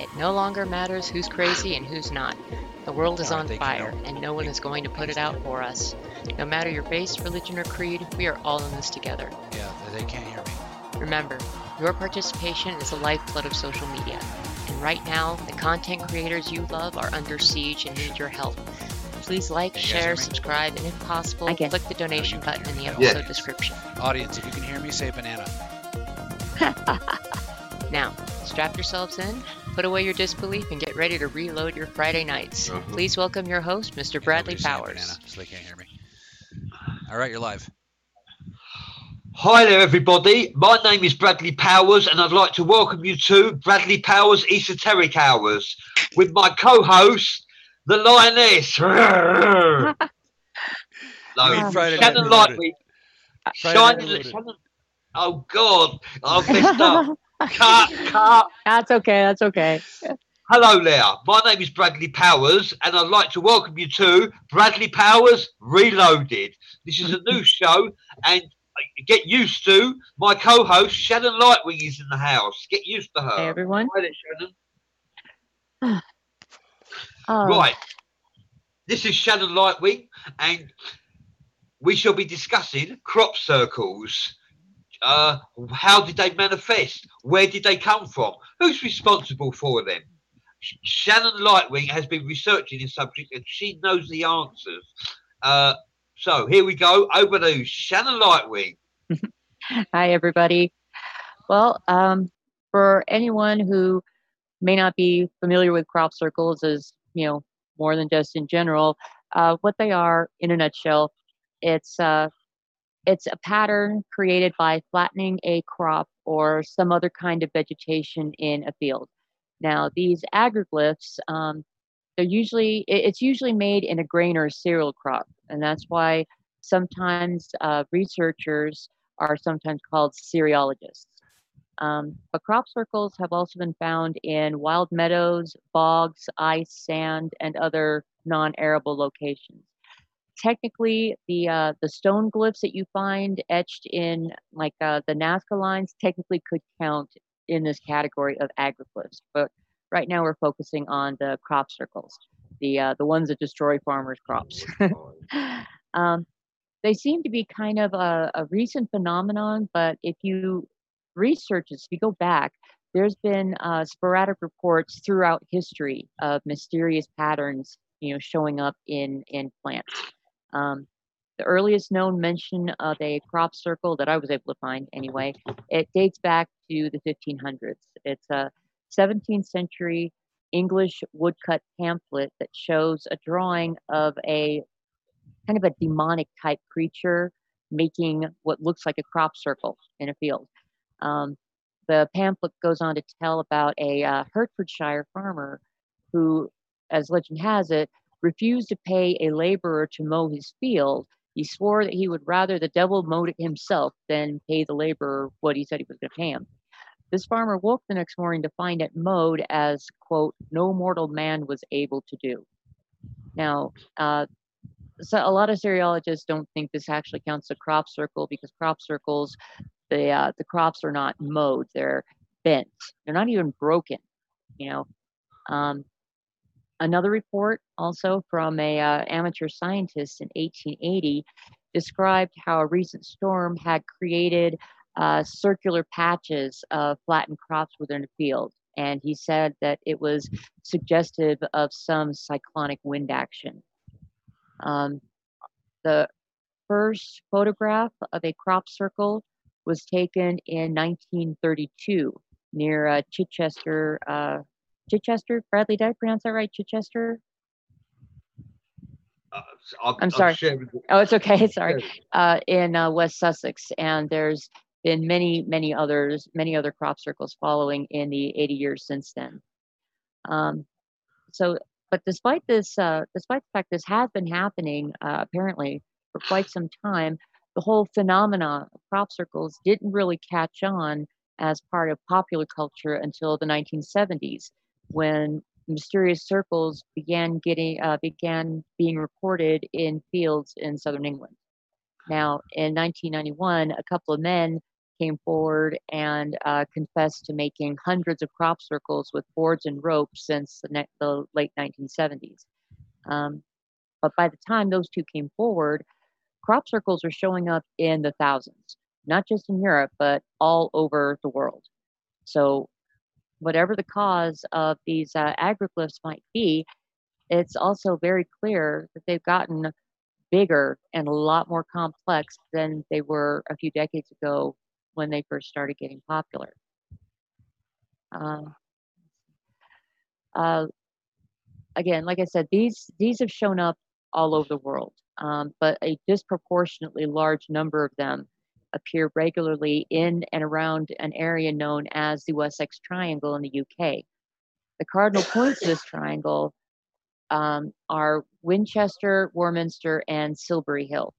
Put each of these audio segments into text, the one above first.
It no longer matters who's crazy and who's not. The world is on fire, and no one is going to put it out for us. No matter your race, religion, or creed, we are all in this together. Yeah, they can't hear me. Remember, your participation is the lifeblood of social media. And right now, the content creators you love are under siege and need your help. Please like, Can you guys hear share, subscribe, and if possible, click the donation you button in the can't. episode Yeah. description. Audience, if you can hear me, say banana. Now, strap yourselves in, put away your disbelief, and get ready to reload your Friday nights. Uh-huh. Please welcome your host, Mr. Bradley Nobody's saying Powers. So they can't hear me. All right, you're live. Hi there, everybody. My name is Bradley Powers, and I'd like to welcome you to Bradley Powers Esoteric Hours with my co-host, the Lioness. no, You mean Friday Shannon Lightweight. Friday Shannon, Shannon. Oh God, I've messed up. cut, cut. That's okay. That's okay. Hello there. My name is Bradley Powers, and I'd like to welcome you to Bradley Powers Reloaded. This is a new show, and get used to my co-host Shannon Lightwing is in the house. Get used to her. Hey, everyone. Hi there, Shannon. Oh, Right. This is Shannon Lightwing, and we shall be discussing crop circles. Uh, how did they manifest? Where did they come from? Who's responsible for them? Shannon Lightwing has been researching this subject and she knows the answers. Uh, so here we go. Over to Shannon Lightwing. Hi, everybody. Well, um, for anyone who may not be familiar with crop circles, as you know, more than just in general, uh, what they are, in a nutshell, it's uh, it's a pattern created by flattening a crop or some other kind of vegetation in a field. Now, these agroglyphs, um, they're usually it's usually made in a grain or a cereal crop, and that's why sometimes uh, researchers are sometimes called cereologists. Um, but crop circles have also been found in wild meadows, bogs, ice, sand, and other non-arable locations. Technically, the uh, the stone glyphs that you find etched in like uh, the Nazca lines technically could count in this category of agroglyphs. But right now we're focusing on the crop circles, the uh, the ones that destroy farmers' crops. um, they seem to be kind of a, a recent phenomenon, but if you research this, if you go back, there's been uh, sporadic reports throughout history of mysterious patterns, you know, showing up in in plants. Um, the earliest known mention of a crop circle that I was able to find, anyway, it dates back to the 1500s. It's a 17th century English woodcut pamphlet that shows a drawing of a kind of a demonic type creature making what looks like a crop circle in a field. Um, the pamphlet goes on to tell about a uh, Hertfordshire farmer who, as legend has it, refused to pay a laborer to mow his field. He swore that he would rather the devil mowed it himself than pay the laborer what he said he was going to pay him. This farmer woke the next morning to find it mowed as, quote, no mortal man was able to do. Now, uh, so a lot of cereologists don't think this actually counts a crop circle because crop circles, the uh, the crops are not mowed; they're bent. They're not even broken. You know. Um, another report, also from a uh, amateur scientist in 1880, described how a recent storm had created uh, circular patches of flattened crops within a field. And he said that it was suggestive of some cyclonic wind action. Um, the first photograph of a crop circle was taken in 1932 near uh, Chichester. Uh, Chichester, Bradley, did I pronounce that right? Chichester? Uh, I'm, I'm sorry. Oh, it's okay. Sorry. Uh, in uh, West Sussex, and there's been many, many others, many other crop circles following in the 80 years since then. Um, so, but despite this, uh, despite the fact this has been happening uh, apparently for quite some time, the whole phenomena of crop circles didn't really catch on as part of popular culture until the 1970s, when mysterious circles began getting uh, began being reported in fields in southern England. Now, in 1991, a couple of men came forward and uh, confessed to making hundreds of crop circles with boards and ropes since the, ne- the late 1970s. Um, but by the time those two came forward, crop circles are showing up in the thousands, not just in Europe, but all over the world. So, whatever the cause of these uh, agroglyphs might be, it's also very clear that they've gotten bigger and a lot more complex than they were a few decades ago when they first started getting popular. Uh, uh, again, like I said, these these have shown up all over the world, um, but a disproportionately large number of them appear regularly in and around an area known as the Wessex Triangle in the UK. The cardinal points of this triangle um, are Winchester, Warminster, and Silbury Hill.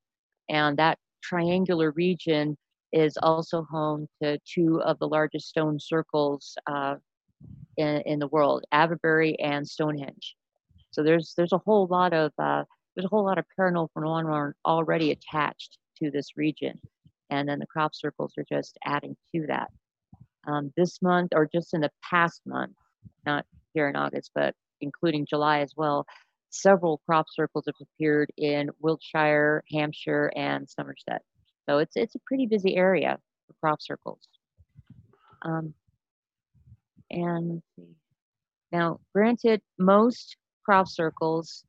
And that triangular region is also home to two of the largest stone circles uh, in, in the world, Avebury and Stonehenge. So there's there's a whole lot of uh, there's a whole lot of paranormal phenomena already attached to this region, and then the crop circles are just adding to that. Um, this month, or just in the past month, not here in August, but including July as well, several crop circles have appeared in Wiltshire, Hampshire, and Somerset. So it's it's a pretty busy area for crop circles. Um, and now, granted, most crop circles,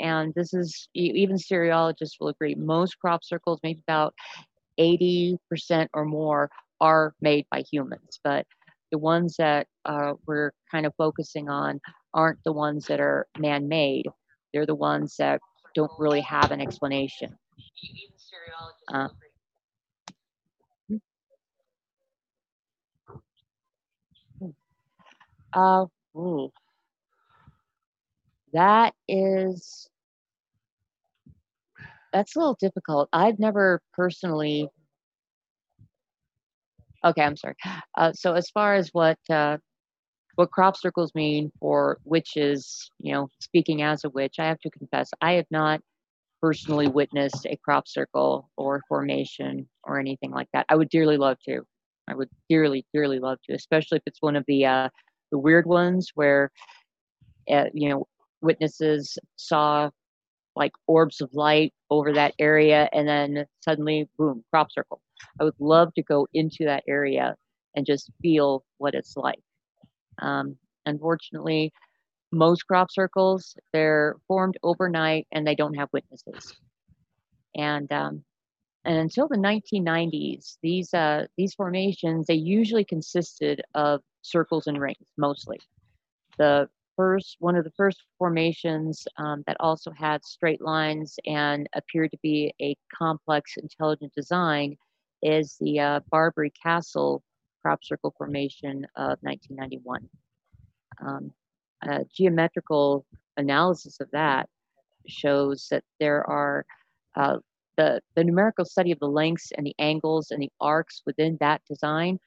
and this is even cereologists will agree, most crop circles, maybe about 80% or more, are made by humans. But the ones that uh, we're kind of focusing on aren't the ones that are man made, they're the ones that don't really have an explanation. Uh, uh. That is, that's a little difficult. I've never personally, okay, I'm sorry. Uh, so as far as what uh, what crop circles mean for witches, you know, speaking as a witch, I have to confess, I have not personally witnessed a crop circle or formation or anything like that. I would dearly love to. I would dearly, dearly love to, especially if it's one of the uh, the weird ones where, uh, you know, witnesses saw like orbs of light over that area, and then suddenly, boom, crop circle. I would love to go into that area and just feel what it's like. Um, unfortunately, most crop circles they're formed overnight and they don't have witnesses. And um, and until the 1990s, these uh, these formations they usually consisted of circles and rings mostly. The first one of the first formations um, that also had straight lines and appeared to be a complex intelligent design is the uh, Barbury Castle crop circle formation of 1991. Um, a geometrical analysis of that shows that there are uh, the, the numerical study of the lengths and the angles and the arcs within that design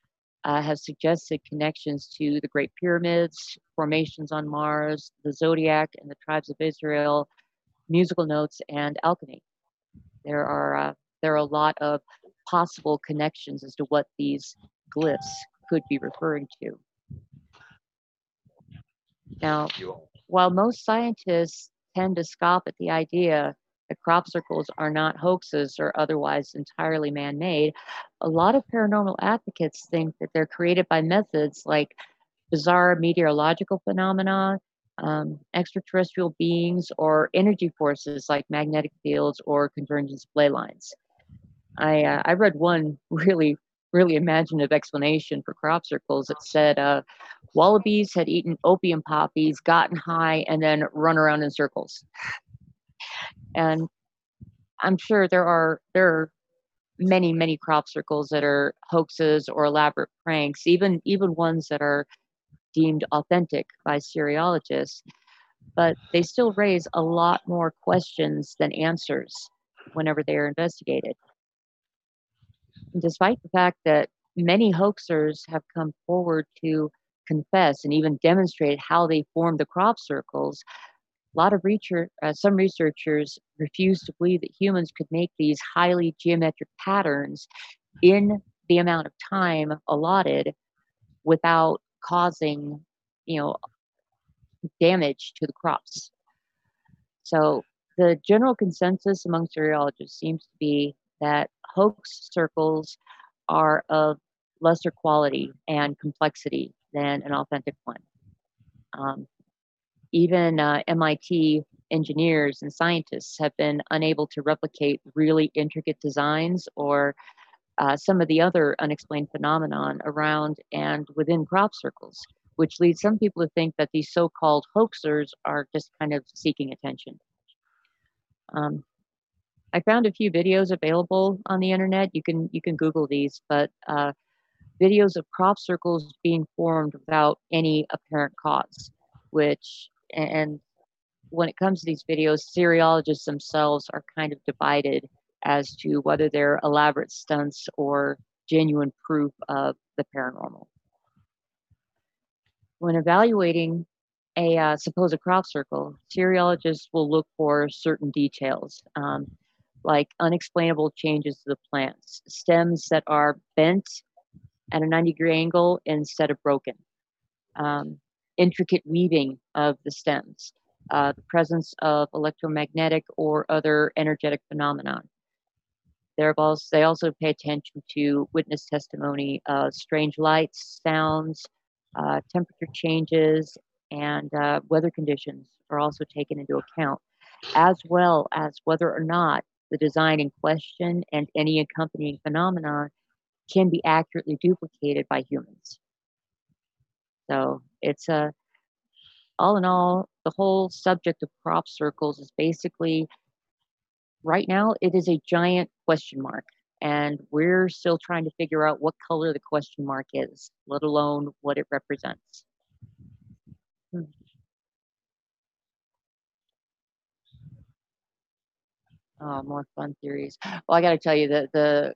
uh, has suggested connections to the Great Pyramids, formations on Mars, the Zodiac and the tribes of Israel, musical notes, and alchemy. There are uh, there are a lot of possible connections as to what these glyphs could be referring to. Now, while most scientists tend to scoff at the idea that crop circles are not hoaxes or otherwise entirely man made, a lot of paranormal advocates think that they're created by methods like bizarre meteorological phenomena, um, extraterrestrial beings, or energy forces like magnetic fields or convergence ley lines. I, uh, I read one really really imaginative explanation for crop circles that said uh, wallabies had eaten opium poppies, gotten high, and then run around in circles. And I'm sure there are there are many many crop circles that are hoaxes or elaborate pranks, even even ones that are deemed authentic by cereologists, but they still raise a lot more questions than answers whenever they are investigated. Despite the fact that many hoaxers have come forward to confess and even demonstrate how they formed the crop circles, a lot of research, uh, some researchers refuse to believe that humans could make these highly geometric patterns in the amount of time allotted without causing, you know, damage to the crops. So the general consensus among cerealogists seems to be that hoax circles are of lesser quality and complexity than an authentic one. Um, even uh, MIT engineers and scientists have been unable to replicate really intricate designs or uh, some of the other unexplained phenomenon around and within crop circles, which leads some people to think that these so-called hoaxers are just kind of seeking attention. Um, I found a few videos available on the internet. You can you can Google these, but uh, videos of crop circles being formed without any apparent cause, which and when it comes to these videos, cereologists themselves are kind of divided as to whether they're elaborate stunts or genuine proof of the paranormal. When evaluating a uh, supposed crop circle, cereologists will look for certain details, um, like unexplainable changes to the plants, stems that are bent at a 90 degree angle instead of broken, um, intricate weaving of the stems, uh, the presence of electromagnetic or other energetic phenomenon. Also, they also pay attention to witness testimony of strange lights, sounds, uh, temperature changes, and uh, weather conditions are also taken into account, as well as whether or not the design in question and any accompanying phenomenon can be accurately duplicated by humans. So it's a, all in all, the whole subject of crop circles is basically, right now, it is a giant question mark. And we're still trying to figure out what color the question mark is, let alone what it represents. Hmm. Oh, more fun theories. Well, I got to tell you that the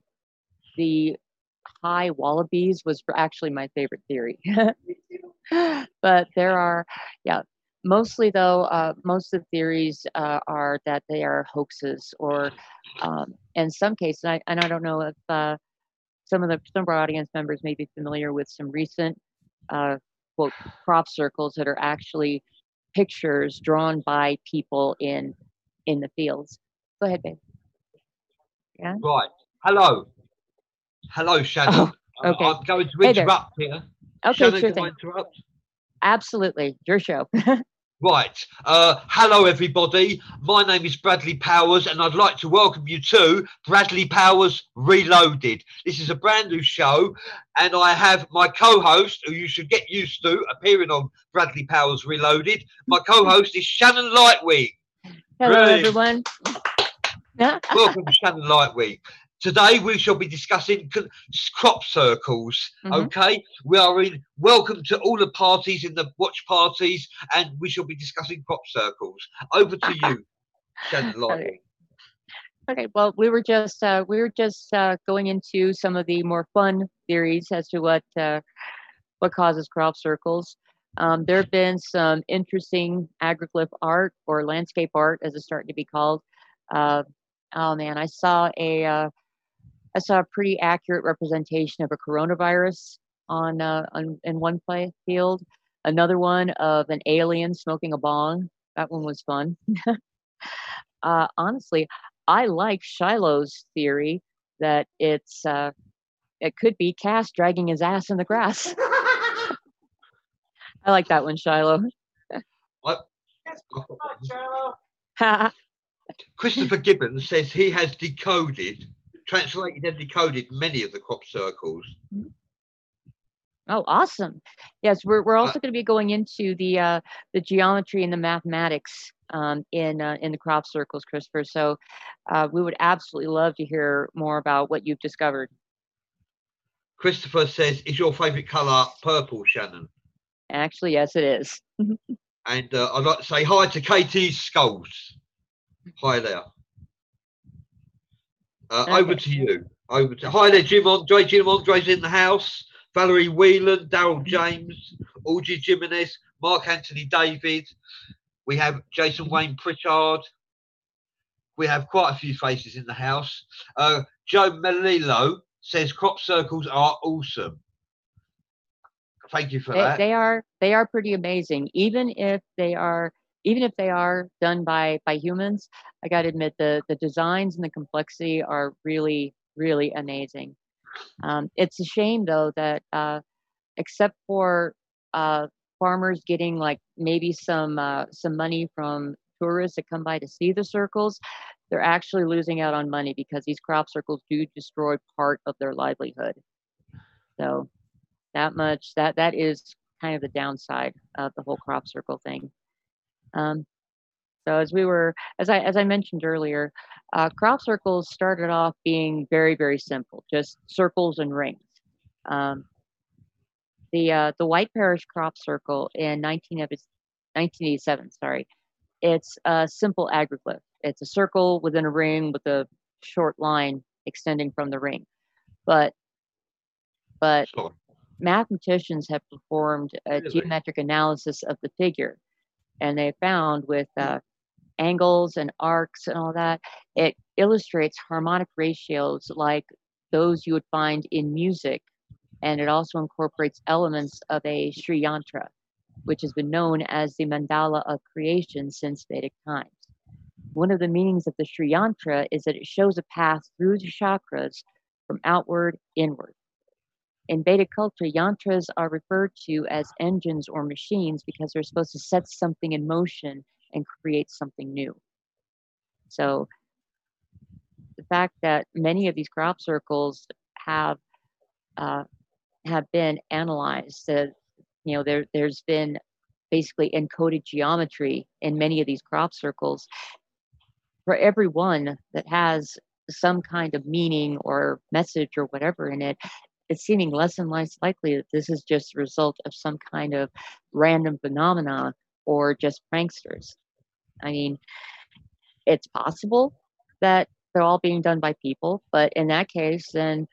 the high wallabies was actually my favorite theory. but there are, yeah, mostly though, uh, most of the theories uh, are that they are hoaxes, or um, in some cases, I, and I don't know if uh, some of the some of our audience members may be familiar with some recent uh, quote crop circles that are actually pictures drawn by people in in the fields. Go ahead, babe. Yeah. Right. Hello. Hello, Shannon. Oh, okay. I'm, I'm going to interrupt hey here. Okay, Shannon, sure thing. interrupt? Absolutely. Your show. Right. Uh, hello, everybody. My name is Bradley Powers, and I'd like to welcome you to Bradley Powers Reloaded. This is a brand new show, and I have my co host, who you should get used to appearing on Bradley Powers Reloaded. My co host is Shannon Lightwing. Hello, Brilliant. everyone. welcome to Shannon Lightwing. Today we shall be discussing crop circles. Mm-hmm. Okay, we are in. Welcome to all the parties in the watch parties, and we shall be discussing crop circles. Over to you, Shannon okay. okay. Well, we were just uh, we were just uh, going into some of the more fun theories as to what uh, what causes crop circles. Um, there have been some interesting agroglyph art or landscape art, as it's starting to be called. Uh, oh man, I saw a uh, I saw a pretty accurate representation of a coronavirus on, uh, on in one play field. Another one of an alien smoking a bong. That one was fun. uh, honestly, I like Shiloh's theory that it's uh, it could be Cass dragging his ass in the grass. I like that one, Shiloh. What? Christopher Gibbons says he has decoded translated and decoded many of the crop circles. Oh, awesome! Yes, we're we're also uh, going to be going into the uh, the geometry and the mathematics um, in uh, in the crop circles, Christopher. So uh, we would absolutely love to hear more about what you've discovered. Christopher says, "Is your favourite colour purple, Shannon?" Actually, yes, it is. and uh, I'd like to say hi to Katie Skulls. Hi there. Uh, okay. Over to you. Over to hi there, Jim Andre. Jim Andre's in the house. Valerie Whelan, Daryl James, Audrey Jimenez, Mark Anthony David. We have Jason Wayne Pritchard. We have quite a few faces in the house. Uh, Joe Melillo says crop circles are awesome. Thank you for they, that. They are they are pretty amazing, even if they are even if they are done by by humans. I got to admit the the designs and the complexity are really really amazing. Um, it's a shame though that uh, except for uh, farmers getting like maybe some uh, some money from tourists that come by to see the circles, they're actually losing out on money because these crop circles do destroy part of their livelihood. So that much that that is kind of the downside of the whole crop circle thing. Um, so as we were, as I as I mentioned earlier, uh, crop circles started off being very very simple, just circles and rings. Um, the uh, the Whiteparish crop circle in 19, of its 1987, sorry, it's a simple agroglyph. It's a circle within a ring with a short line extending from the ring. But but Sorry. mathematicians have performed a Really? geometric analysis of the figure, and they found with uh, angles and arcs and all that, it illustrates harmonic ratios like those you would find in music, and it also incorporates elements of a Sri Yantra, which has been known as the mandala of creation since Vedic times. One of the meanings of the Sri Yantra is that it shows a path through the chakras from outward inward. In Vedic culture, yantras are referred to as engines or machines because they're supposed to set something in motion and create something new. So, the fact that many of these crop circles have uh, have been analyzed, that you know, there there's been basically encoded geometry in many of these crop circles. For every one that has some kind of meaning or message or whatever in it, it's seeming less and less likely that this is just a result of some kind of random phenomena or just pranksters. I mean, it's possible that they're all being done by people, but in that case, then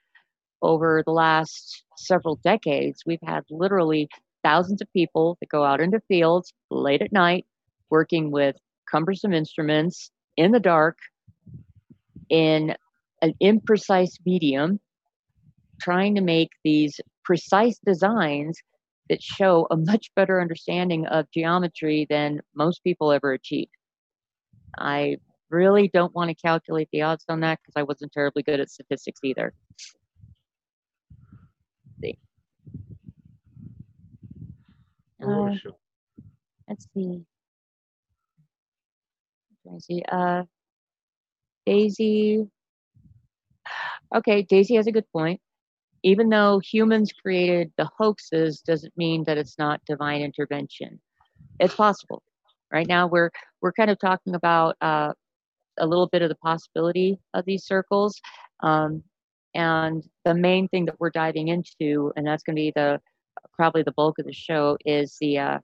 over the last several decades, we've had literally thousands of people that go out into fields late at night working with cumbersome instruments in the dark in an imprecise medium trying to make these precise designs that show a much better understanding of geometry than most people ever achieve. I really don't want to calculate the odds on that because I wasn't terribly good at statistics either. see. Oh, Uh, let's see. Let me see. Uh, Daisy. Okay, Daisy has a good point. Even though humans created the hoaxes, doesn't mean that it's not divine intervention. It's possible. Right now, we're we're kind of talking about uh, a little bit of the possibility of these circles, um, and the main thing that we're diving into, and that's going to be the probably the bulk of the show, is the uh,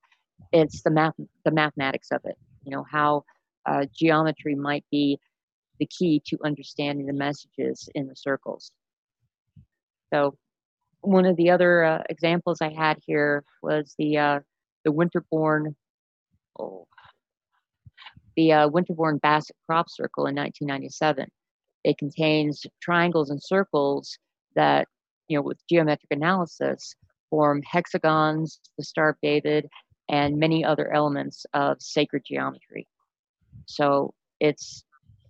it's the math the mathematics of it. You know how uh, geometry might be the key to understanding the messages in the circles. So one of the other uh, examples I had here was the uh, the Winterbourne oh, the uh, Bassett crop circle in 1997. It contains triangles and circles that you know with geometric analysis form hexagons, the Star of David, and many other elements of sacred geometry. So it's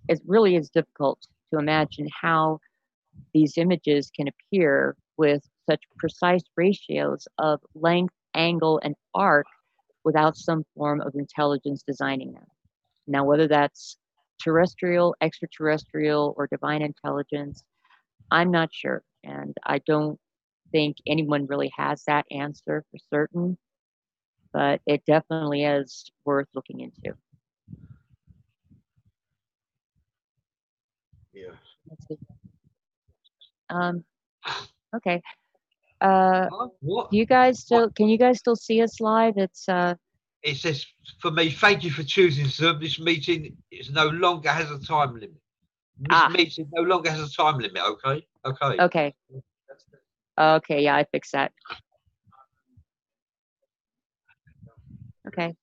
it really is difficult to imagine how these images can appear with such precise ratios of length, angle, and arc without some form of intelligence designing them. Now, whether that's terrestrial, extraterrestrial, or divine intelligence, I'm not sure. And I don't think anyone really has that answer for certain, but it definitely is worth looking into. Yeah. Um, okay. Uh, What? do you guys still, can you guys still see us live? It's, uh, It says for me, thank you for choosing Zoom. This meeting is no longer has a time limit. This Ah. meeting no longer has a time limit. Okay. Okay. okay. Okay, yeah, I fixed that. Okay.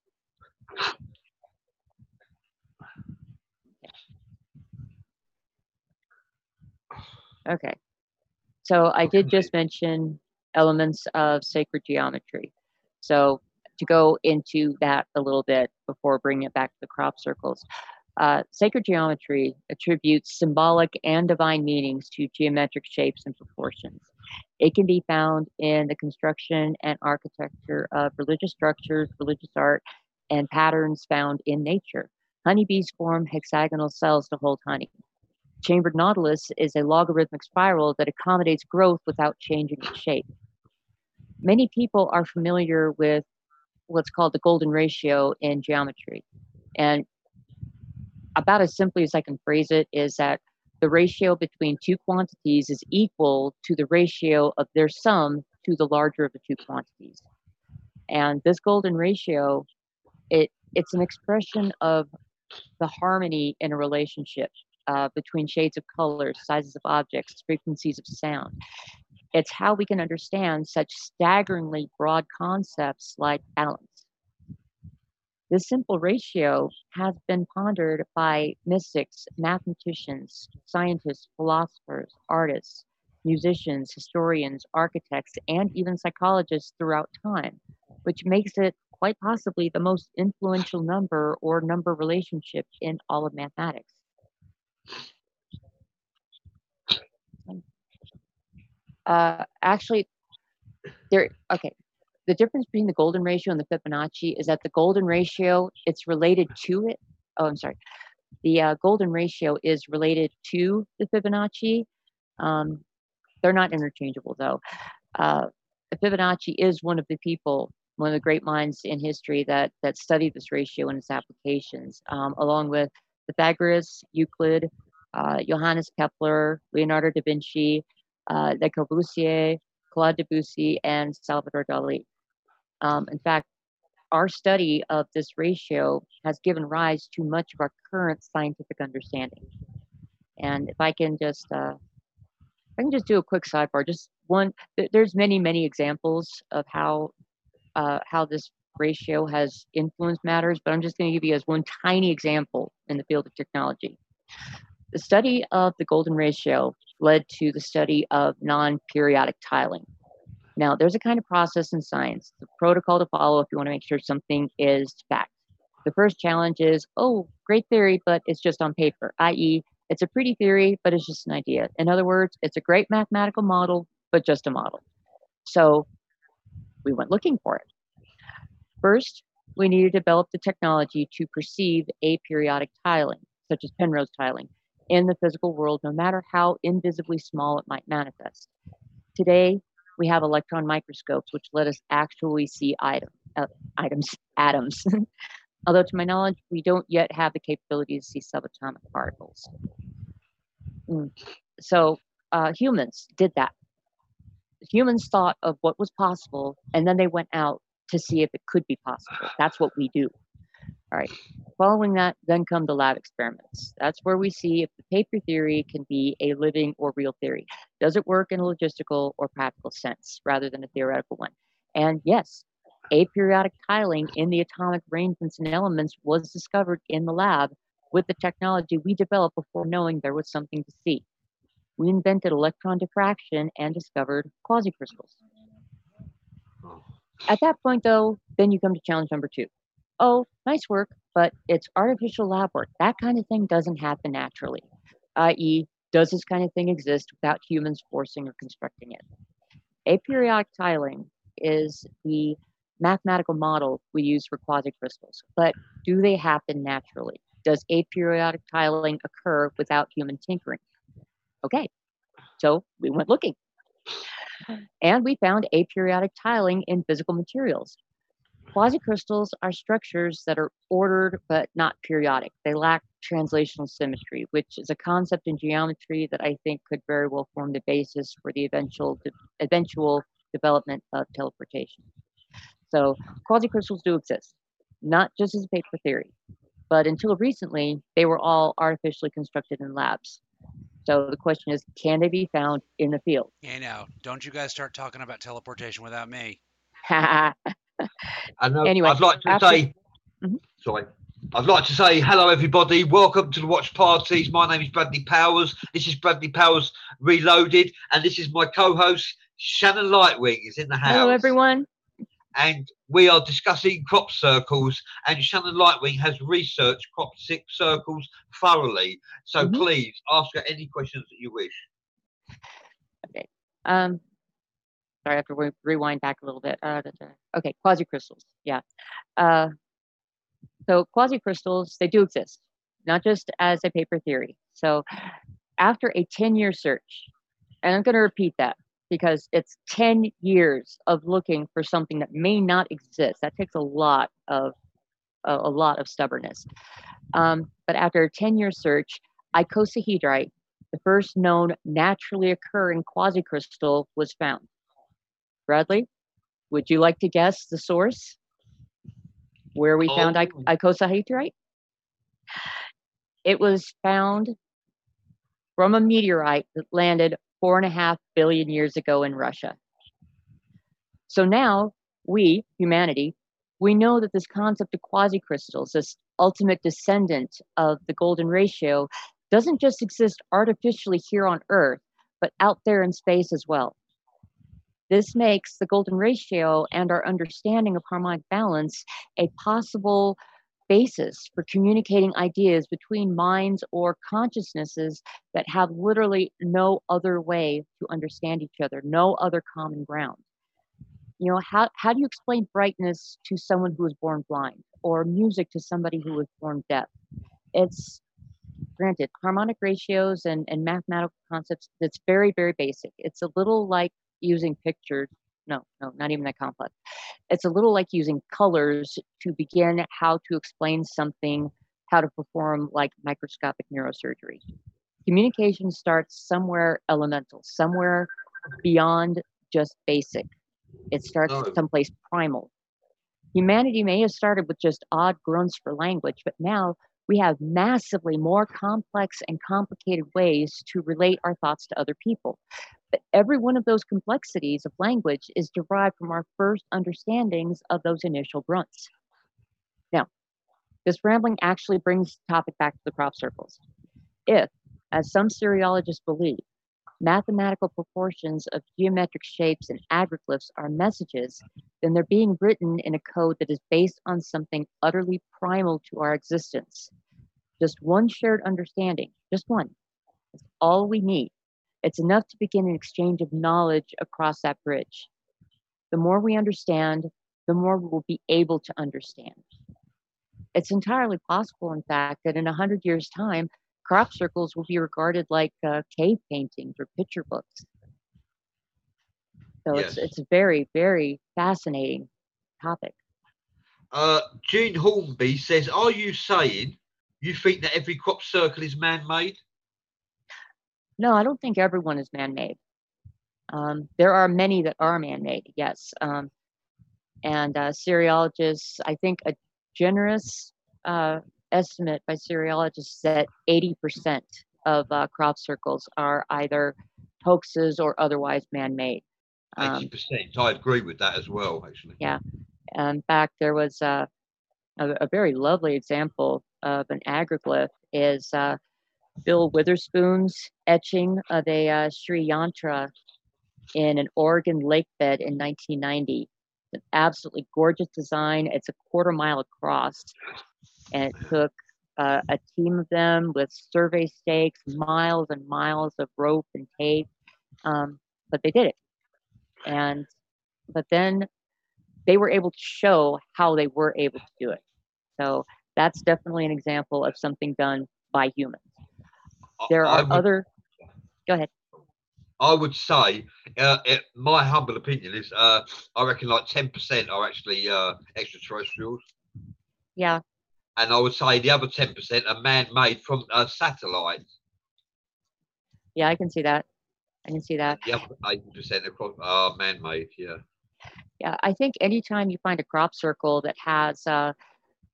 Okay. So I did just mention elements of sacred geometry. So to go into that a little bit before bringing it back to the crop circles, uh, sacred geometry attributes symbolic and divine meanings to geometric shapes and proportions. It can be found in the construction and architecture of religious structures, religious art, and patterns found in nature. Honeybees form hexagonal cells to hold honey. Chambered nautilus is a logarithmic spiral that accommodates growth without changing its shape. Many people are familiar with what's called the golden ratio in geometry. And about as simply as I can phrase it is that the ratio between two quantities is equal to the ratio of their sum to the larger of the two quantities. And this golden ratio, it it's an expression of the harmony in a relationship uh, between shades of colors, sizes of objects, frequencies of sound. It's how we can understand such staggeringly broad concepts like balance. This simple ratio has been pondered by mystics, mathematicians, scientists, philosophers, artists, musicians, historians, architects, and even psychologists throughout time, which makes it quite possibly the most influential number or number relationship in all of mathematics. Uh, actually, there, okay, the difference between the golden ratio and the Fibonacci is that the golden ratio, it's related to it. Oh, I'm sorry. The uh, golden ratio is related to the Fibonacci. Um, they're not interchangeable though. Uh, Fibonacci is one of the people, one of the great minds in history that that studied this ratio and its applications, um, along with Pythagoras, Euclid, uh, Johannes Kepler, Leonardo da Vinci, uh, Le Corbusier, Claude Debussy, and Salvador Dali. Um, in fact, our study of this ratio has given rise to much of our current scientific understanding. And if I can just, uh, I can just do a quick sidebar. Just one, th- there's many, many examples of how uh, how this ratio has influenced matters, but I'm just going to give you as one tiny example in the field of technology. The study of the golden ratio led to the study of non-periodic tiling. Now, there's a kind of process in science, the protocol to follow if you want to make sure something is fact. The first challenge is, oh, great theory, but it's just on paper, i.e., it's a pretty theory, but it's just an idea. In other words, it's a great mathematical model, but just a model. So we went looking for it. First, we needed to develop the technology to perceive aperiodic tiling, such as Penrose tiling, in the physical world, no matter how invisibly small it might manifest. Today, we have electron microscopes, which let us actually see item, uh, items, atoms. Although, to my knowledge, we don't yet have the capability to see subatomic particles. Mm. So, uh, humans did that. Humans thought of what was possible, and then they went out to see if it could be possible. That's what we do. All right. Following that, then come the lab experiments. That's where we see if the paper theory can be a living or real theory. Does it work in a logistical or practical sense rather than a theoretical one? And yes, aperiodic tiling in the atomic arrangements and elements was discovered in the lab with the technology we developed before knowing there was something to see. We invented electron diffraction and discovered quasicrystals. At that point, though, then you come to challenge number two oh, nice work, but it's artificial lab work. That kind of thing doesn't happen naturally, i.e., does this kind of thing exist without humans forcing or constructing it? Aperiodic tiling is the mathematical model we use for quasicrystals, but do they happen naturally? Does aperiodic tiling occur without human tinkering? Okay, so we went looking. And we found aperiodic tiling in physical materials. Quasicrystals are structures that are ordered but not periodic. They lack translational symmetry, which is a concept in geometry that I think could very well form the basis for the eventual de- eventual development of teleportation. So quasicrystals do exist, not just as a paper theory, but until recently, they were all artificially constructed in labs. So the question is, can they be found in the field? Hey now, don't you guys start talking about teleportation without me. And uh, Anyway, I'd like to after- say, Mhm. sorry, I'd like to say hello, everybody. Welcome to the watch parties. My name is Bradley Powers. This is Bradley Powers Reloaded, and this is my co-host Shannon Lightwing. Is in the house. Hello, everyone. And we are discussing crop circles. And Shannon Lightwing has researched crop circles thoroughly. So Mhm. please ask her any questions that you wish. Okay. Um, sorry, I have to re- rewind back a little bit. Uh, okay, quasicrystals. Yeah. Uh, so quasicrystals, they do exist, not just as a paper theory. So after a 10-year search, and I'm going to repeat that because it's 10 years of looking for something that may not exist. That takes a lot of a, a lot of stubbornness. Um, but after a 10-year search, icosahedrite, the first known naturally occurring quasicrystal was found. Bradley, would you like to guess the source where we found ic- Oh. icosahedrite? It was found from a meteorite that landed four and a half billion years ago in Russia. So now we, humanity, we know that this concept of quasicrystals, this ultimate descendant of the golden ratio, doesn't just exist artificially here on Earth, but out there in space as well. This makes the golden ratio and our understanding of harmonic balance a possible basis for communicating ideas between minds or consciousnesses that have literally no other way to understand each other, no other common ground. You know, how, how do you explain brightness to someone who was born blind or music to somebody who was born deaf? It's granted harmonic ratios and, and mathematical concepts that's very very basic it's a little like using pictures no no not even that complex it's a little like using colors to begin how to explain something how to perform like microscopic neurosurgery communication starts somewhere elemental somewhere beyond just basic it starts No. someplace primal humanity may have started with just odd grunts for language but now we have massively more complex and complicated ways to relate our thoughts to other people. But every one of those complexities of language is derived from our first understandings of those initial grunts. Now, this rambling actually brings the topic back to the crop circles. If, as some cereologists believe, mathematical proportions of geometric shapes and agroglyphs are messages, then they're being written in a code that is based on something utterly primal to our existence. Just one shared understanding, just one. That's all we need. It's enough to begin an exchange of knowledge across that bridge. The more we understand, the more we will be able to understand. It's entirely possible, in fact, that in 100 years' time, crop circles will be regarded like uh, cave paintings or picture books. So it's Yes. it's a very very fascinating topic. Uh, Gene Hornby says, "Are you saying you think that every crop circle is man-made?" No, I don't think everyone is man-made. Um, there are many that are man-made, yes. Um, and uh, cereologists, I think a generous uh, estimate by cereologists that 80% of uh, crop circles are either hoaxes or otherwise man-made. Um, Eighty percent. I agree with that as well. Actually. Yeah. in fact, there was uh, a, a very lovely example of an agroglyph is uh, Bill Witherspoon's etching of a uh, Sri Yantra in an Oregon lake bed in 1990. It's an absolutely gorgeous design. It's a quarter mile across, and it took uh, a team of them with survey stakes, miles and miles of rope and tape, um, but they did it. And but then they were able to show how they were able to do it. So that's definitely an example of something done by humans. There I are would, other. Go ahead. I would say, uh, it, my humble opinion is, uh, I reckon like ten percent are actually uh, extraterrestrials, Yeah, and I would say the other ten percent are man-made from uh, satellites. yeah, I can see that. I can see that. Other eighty percent are man-made. Yeah. Yeah, I think anytime you find a crop circle that has uh,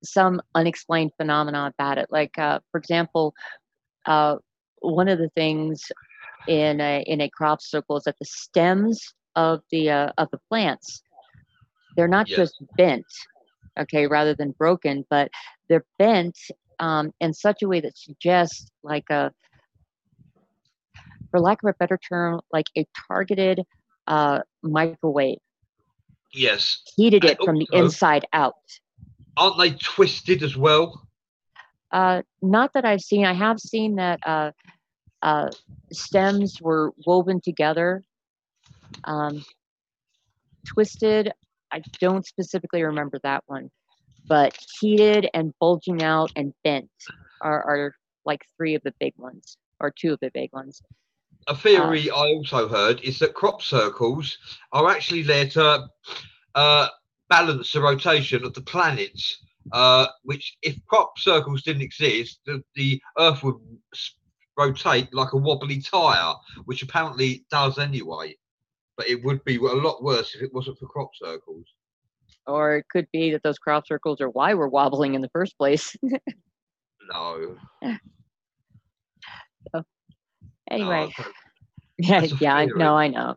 some unexplained phenomena about it, like uh, for example, uh, one of the things in a in a crop circle is that the stems of the uh, of the plants they're not Yes. just bent, okay, rather than broken, but they're bent um, in such a way that suggests like a for lack of a better term like a targeted uh, microwave Yes. heated it from the also- inside out Aren't they twisted as well? Uh, not that i've seen i have seen that uh, uh, stems were woven together um, twisted i don't specifically remember that one but heated and bulging out and bent are, are like three of the big ones or two of the big ones A theory I also heard is that crop circles are actually there to uh, balance the rotation of the planets. Uh, which, if crop circles didn't exist, the, the Earth would rotate like a wobbly tire, which apparently does anyway. But it would be a lot worse if it wasn't for crop circles. or it could be that those crop circles are why we're wobbling in the first place No. anyway no, yeah yeah I know i know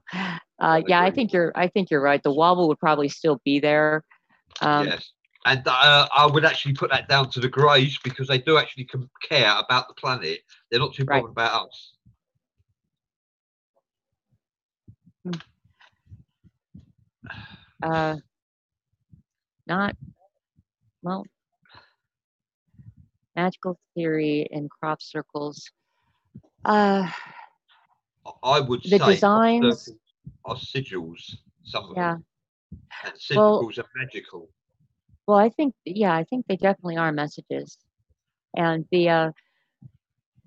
uh, yeah i think you're i think you're right the wobble would probably still be there um, yes. And uh, I would actually put that down to the Greys because they do actually care about the planet. They're not too Right. about us. uh, not well magical theory in crop circles uh I- would The designs- are sigils. Some of yeah them, and Well- sigils are magical. Well i think yeah i think they definitely are messages. And the uh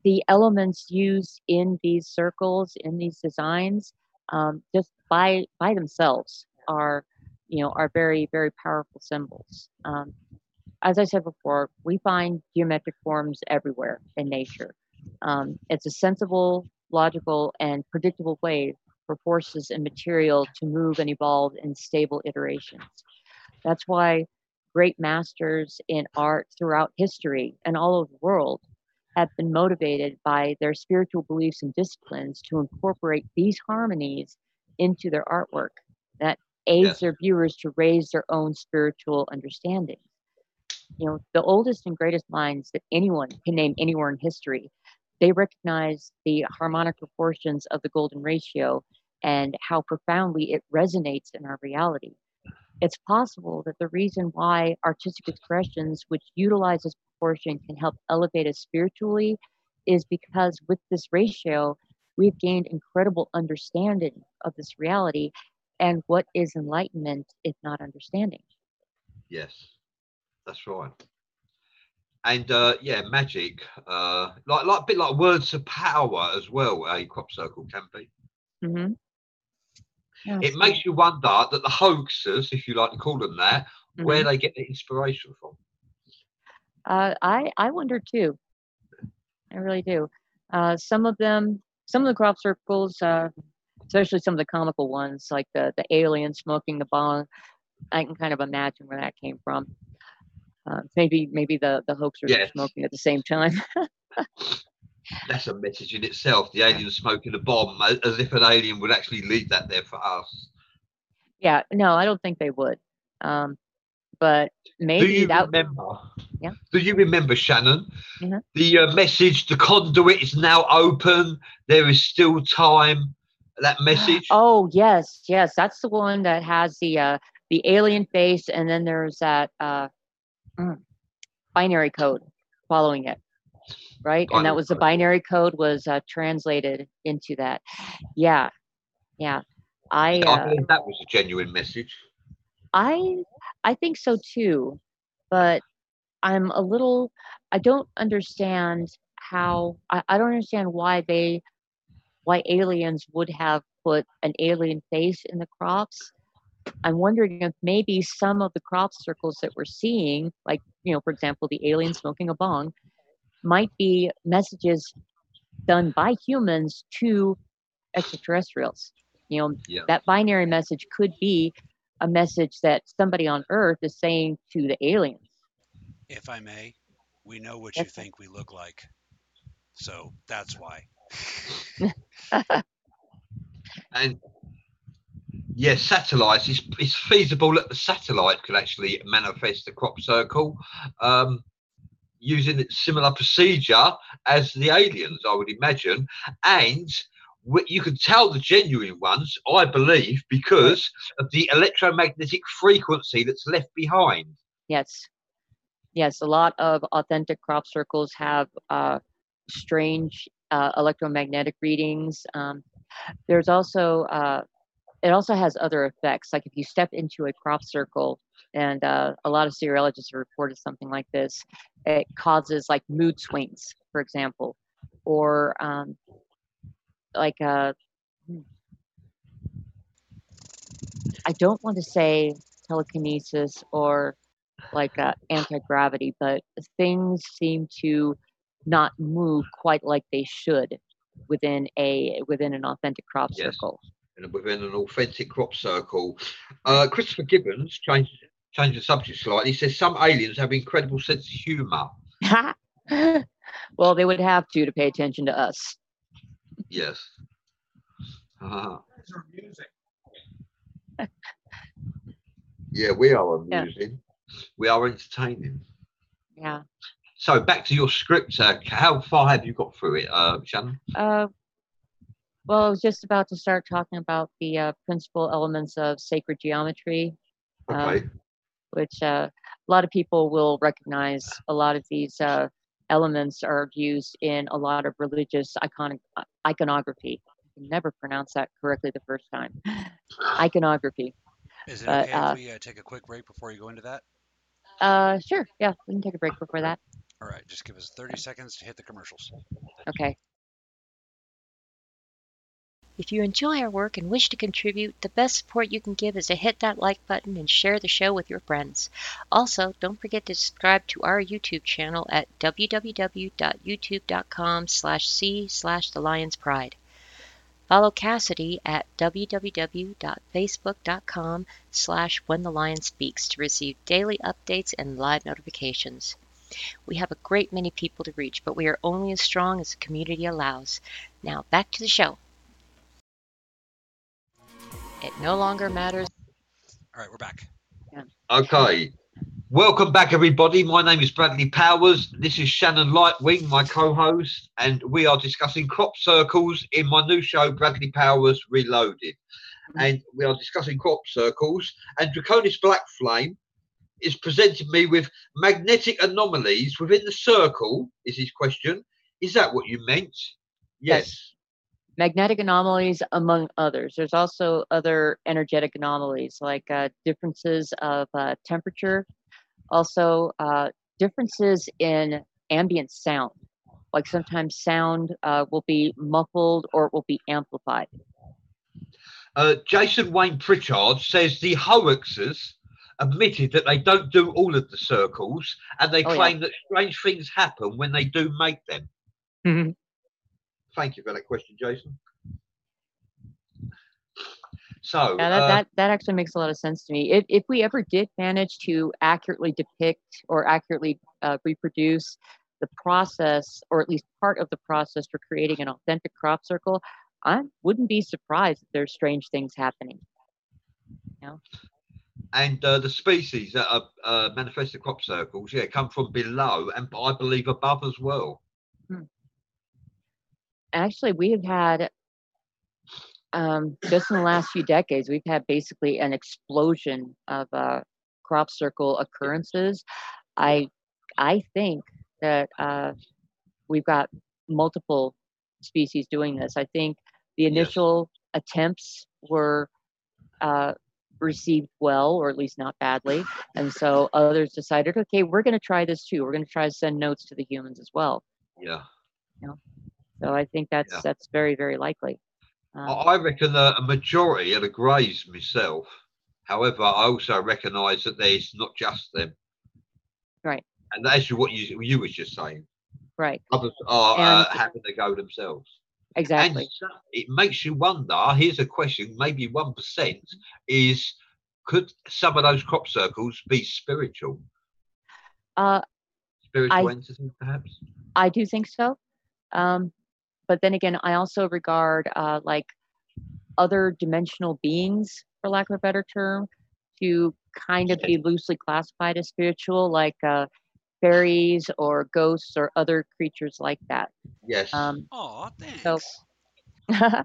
the elements used in these circles in these designs um, just by by themselves are you know are very very powerful symbols. Um, as i said before we find geometric forms everywhere in nature. Um, it's a sensible logical and predictable way for forces and material to move and evolve in stable iterations. That's why great masters in art throughout history and all over the world have been motivated by their spiritual beliefs and disciplines to incorporate these harmonies into their artwork that aids Yes. their viewers to raise their own spiritual understanding. You know, the oldest and greatest minds that anyone can name anywhere in history, they recognize the harmonic proportions of the golden ratio and how profoundly it resonates in our reality. It's possible that the reason why artistic expressions which utilize this proportion can help elevate us spiritually is because with this ratio, we've gained incredible understanding of this reality and what is enlightenment if not understanding. Yes, that's right. And uh, yeah, magic, uh, like like a bit like words of power as well. A crop circle can be. Mm-hmm. It makes you wonder that the hoaxers, if you like to call them that, where they get the inspiration from. Uh, I I wonder too. I really do. Uh, some of them, some of the crop circles, uh, especially some of the comical ones, like the the alien smoking the bong. I can kind of imagine where that came from. Uh, maybe maybe the the hoaxers Yes. are smoking at the same time. That's a message in itself. The alien smoking a bomb, as if an alien would actually leave that there for us. yeah, no, I don't think they would. Um, but Do maybe you that. remember? Yeah. Do you remember, Shannon? Mhm. The uh, message: the conduit is now open. There is still time. That message. Oh yes, yes, that's the one that has the uh, the alien face, and then there's that uh, mm, binary code following it, right? and that Binary was the binary code was uh, translated into that. Yeah, yeah. I I uh, that was a genuine message. I I think so too, but I'm a little I don't understand how I, I don't understand why they why aliens would have put an alien face in the crops. I'm wondering if maybe some of the crop circles that we're seeing, like you know, for example, the alien smoking a bong, might be messages done by humans to extraterrestrials. You know, Yeah. that binary message could be a message that somebody on Earth is saying to the aliens. If I may, we know what you think we look like. So that's why. And yes, satellites. It's, it's feasible that the satellite could actually manifest the crop circle. Um, using a similar procedure as the aliens, I would imagine. And you can tell the genuine ones, I believe, because of the electromagnetic frequency that's left behind. Yes. Yes, a lot of authentic crop circles have uh, strange uh, electromagnetic readings. Um, there's also, uh, it also has other effects. Like if you step into a crop circle, and uh, a lot of cereologists have reported something like this, it causes like mood swings, for example, or um, like uh. I don't want to say telekinesis or like uh, anti-gravity, but things seem to not move quite like they should within a within an authentic crop Yes. circle. And within an authentic crop circle. Uh, Christopher Gibbons changed changed the subject slightly. He says some aliens have incredible sense of humour. well, they would have to to pay attention to us. Yes. Uh, yeah, we are Yeah. amusing. We are entertaining. Yeah. So back to your script. Uh, how far have you got through it, uh, Shannon? Uh, well, I was just about to start talking about the uh, principal elements of sacred geometry, Um, Okay. which uh, a lot of people will recognize. A lot of these uh, elements are used in a lot of religious iconic uh, iconography. I can never pronounce that correctly the first time. Iconography. Is it But, okay uh, if we uh, take a quick break before you go into that? Uh, sure. Yeah, we can take a break before that. All right, just give us 30 seconds to hit the commercials. Okay. If you enjoy our work and wish to contribute, the best support you can give is to hit that like button and share the show with your friends. Also, don't forget to subscribe to our YouTube channel at www.youtube.com slash c slash the lion's pride. Follow Cassidy at www.facebook.com slash when the lion speaks to receive daily updates and live notifications. We have a great many people to reach, but we are only as strong as the community allows. Now back to the show. It no longer matters. All right, we're back. Okay. Welcome back, everybody. My name is Bradley Powers. This is Shannon Lightwing, my co-host, and we are discussing crop circles in my new show, Bradley Powers Reloaded. Mm-hmm. And we are discussing crop circles. And Draconis Black Flame is presenting me with magnetic anomalies within the circle. Is his question? Is that what you meant? Yes. Yes. Magnetic anomalies among others. There's also other energetic anomalies like uh, differences of uh, temperature. Also uh, differences in ambient sound. Like sometimes sound uh, will be muffled or it will be amplified. Uh, Jason Wayne Pritchard says the hoaxers admitted that they don't do all of the circles and they Oh, yeah. claim that strange things happen when they do make them. Thank you for that question, Jason. So, Yeah, that, uh, that that actually makes a lot of sense to me. If if we ever did manage to accurately depict or accurately uh, reproduce the process, or at least part of the process for creating an authentic crop circle, I wouldn't be surprised if there's strange things happening. and uh, the species that are uh, manifested crop circles, yeah, come from below and I believe above as well. Actually, we have had um, just in the last few decades, we've had basically an explosion of uh, crop circle occurrences. I I think that uh, we've got multiple species doing this. I think the Yes. initial attempts were uh, received well, or at least not badly, and so others decided, okay, we're going to try this too. We're going to try to send notes to the humans as well. Yeah. So I think that's Yeah. that's very very likely. Um, I reckon uh, a majority are the greys myself. However, I also recognise that there's not just them. Right. And that's what you you was just saying. right, Others are uh, having to go themselves. exactly. And so it makes you wonder. Here's a question: maybe one percent is could some of those crop circles be spiritual, Uh, spiritual I- entities, perhaps? I do think so. Um, but then again, I also regard uh, like other dimensional beings, for lack of a better term, to kind of be loosely classified as spiritual, like uh, fairies or ghosts or other creatures like that. Yes. Um, Oh, thanks. So-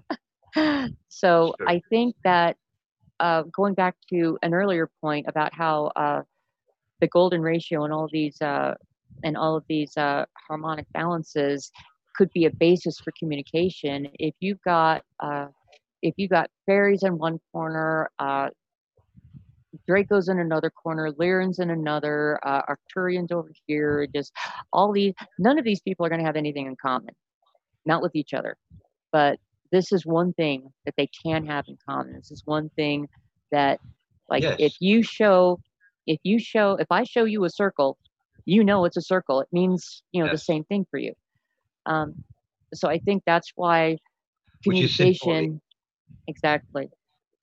so Sure. I think that uh, going back to an earlier point about how uh, the golden ratio and all these uh, and all of these uh, harmonic balances could be a basis for communication. If you've got uh, if you've got fairies in one corner, uh, Draco's in another corner, Lyran's in another, uh, Arcturian's over here, just all these. None of these people are going to have anything in common, not with each other. But this is one thing that they can have in common. This is one thing that, like, if you show, if you show, if I show you a circle, you know it's a circle. It means you know the same thing for you. Um, so I think that's why Which is symbolic. communication, exactly.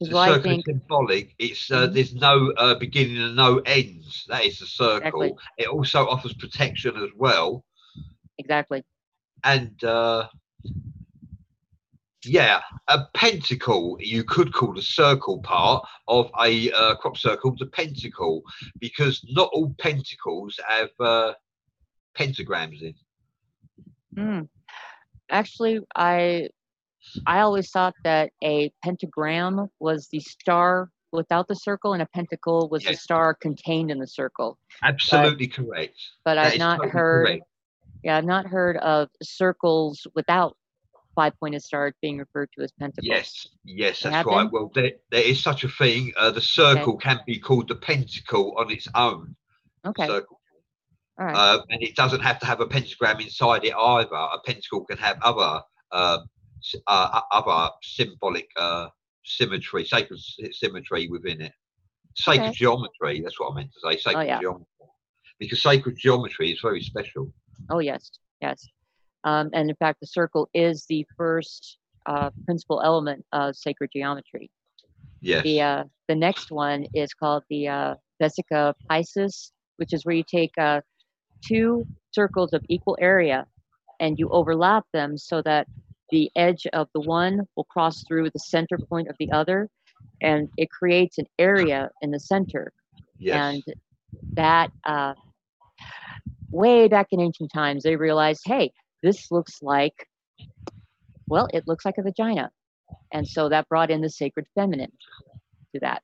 The circle is symbolic. It's uh, Mhm. there's no uh, beginning and no ends. That is the circle. Exactly. It also offers protection as well. exactly. And uh, yeah, a pentacle you could call the circle part of a uh, crop circle the pentacle because not all pentacles have uh, pentagrams in. Mm. Actually, I I always thought that a pentagram was the star without the circle, and a pentacle was the star contained in the circle. Absolutely correct. But That I've not totally heard, correct. yeah, I've not heard of circles without five-pointed stars being referred to as pentacles. Yes, yes, that's right. Well, there, there is such a thing. Uh, the circle can be called the pentacle on its own. Okay. Circle. Right. Uh, and it doesn't have to have a pentagram inside it either. A pentacle can have other uh, uh, other symbolic uh, symmetry, sacred symmetry within it. Sacred Okay. geometry. That's what I meant to say. Sacred yeah. geometry. Because sacred geometry is very special. Oh yes, yes. Um, and in fact, the circle is the first uh, principal element of sacred geometry. Yes. The uh, the next one is called the uh, Vesica Piscis, which is where you take uh, two circles of equal area and you overlap them so that the edge of the one will cross through the center point of the other, and it creates an area in the center. yes. And that uh, way back in ancient times, they realized, hey, this looks like, well, it looks like a vagina. And so that brought in the sacred feminine to that.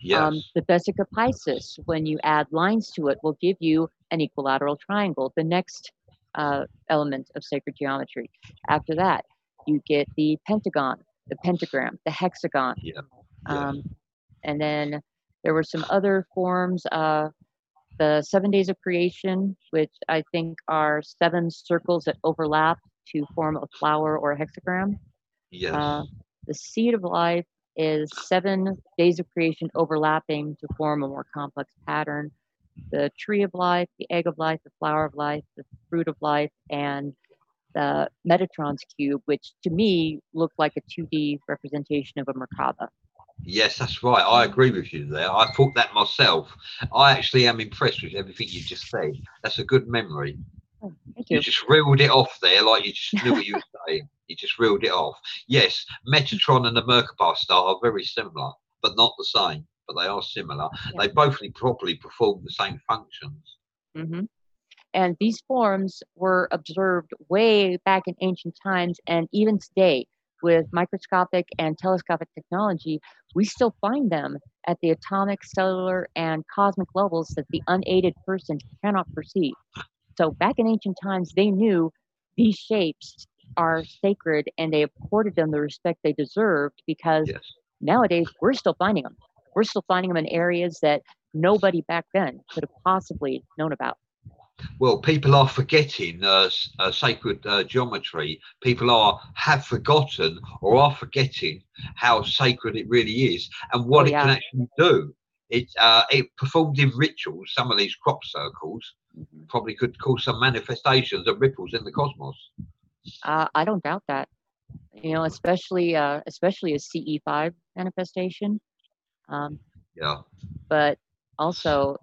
Yes. Um, the Vesica Piscis, when you add lines to it, will give you an equilateral triangle, the next uh, element of sacred geometry. After that, you get the pentagon, the pentagram, the hexagon. Yeah, yeah. Um, and then there were some other forms. Uh, the seven days of creation, which I think are seven circles that overlap to form a flower or a hexagram. yes. Uh, the seed of life is seven days of creation overlapping to form a more complex pattern. The tree of life, the egg of life, the flower of life, the fruit of life, and the Metatron's cube, which to me looked like a 2D representation of a Merkaba. Yes, that's right. I agree with you there. I thought that myself. I actually am impressed with everything you just said. That's a good memory. Oh, You you. just reeled it off there, like you just knew what you were saying. You just reeled it off. Yes, Metatron and the Merkaba star are very similar, but not the same. But they are similar. Yeah. They both properly perform the same functions. hmm And these forms were observed way back in ancient times, and even today, with microscopic and telescopic technology, we still find them at the atomic, cellular, and cosmic levels that the unaided person cannot perceive. So, back in ancient times, they knew these shapes are sacred and they accorded them the respect they deserved because Yes. nowadays we're still finding them. We're still finding them in areas that nobody back then could have possibly known about. Well, people are forgetting uh, uh, sacred uh, geometry. People are have forgotten or are forgetting how sacred it really is and what Oh, it can actually do. It uh, it performed in rituals. Some of these crop circles probably could cause some manifestations of ripples in the cosmos. Uh, I don't doubt that. You know, especially uh, especially a CE5 manifestation, um, Yeah, but also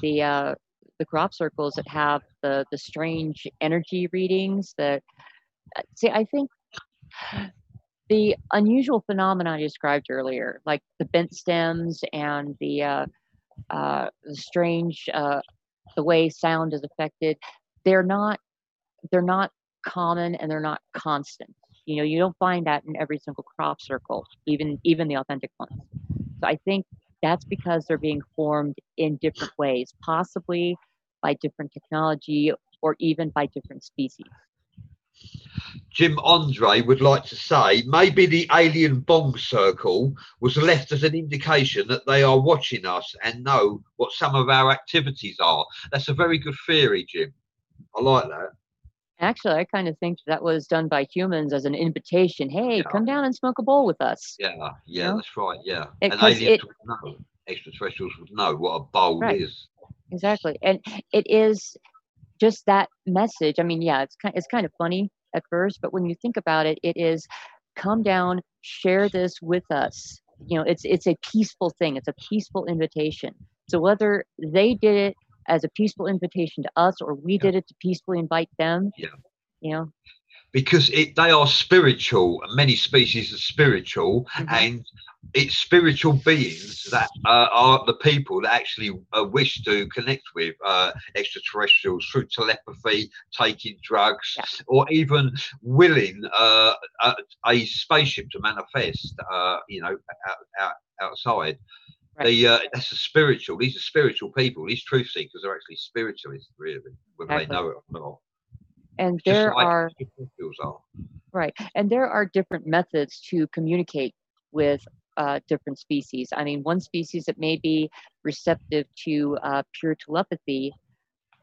the uh, the crop circles that have the the strange energy readings. That uh, see, I think the unusual phenomena I described earlier, like the bent stems and the uh, uh, the strange uh, the way sound is affected, they're not they're not common and they're not constant. You know, you don't find that in every single crop circle, even even the authentic ones. So I think that's because they're being formed in different ways, possibly by different technology or even by different species. Jim Andre would like to say maybe the alien bomb circle was left as an indication that they are watching us and know what some of our activities are. That's a very good theory, Jim. I like that. Actually, I kind of think that was done by humans as an invitation. Hey, Yeah. come down and smoke a bowl with us. Yeah, yeah, know? that's right. Yeah, It- and aliens it- would know. Extraterrestrials would know what a bowl Right. is. Exactly, and it is just that message. I mean, yeah, it's kind it's kind of funny at first, but when you think about it, it is come down, share this with us. You know, it's it's a peaceful thing. It's a peaceful invitation. So whether they did it as a peaceful invitation to us or we Yeah. did it to peacefully invite them, Yeah. you know, because it, they are spiritual and many species are spiritual Mhm. and it's spiritual beings that uh, are the people that actually uh, wish to connect with uh, extraterrestrials through telepathy taking drugs Yeah. or even willing uh, a, a spaceship to manifest uh, you know out, out, outside Right. the uh, that's a spiritual these are spiritual people these truth seekers are actually spiritualists really whether Exactly. they know it or not and there like are. Right. And there are different methods to communicate with uh, different species. I mean, one species that may be receptive to uh, pure telepathy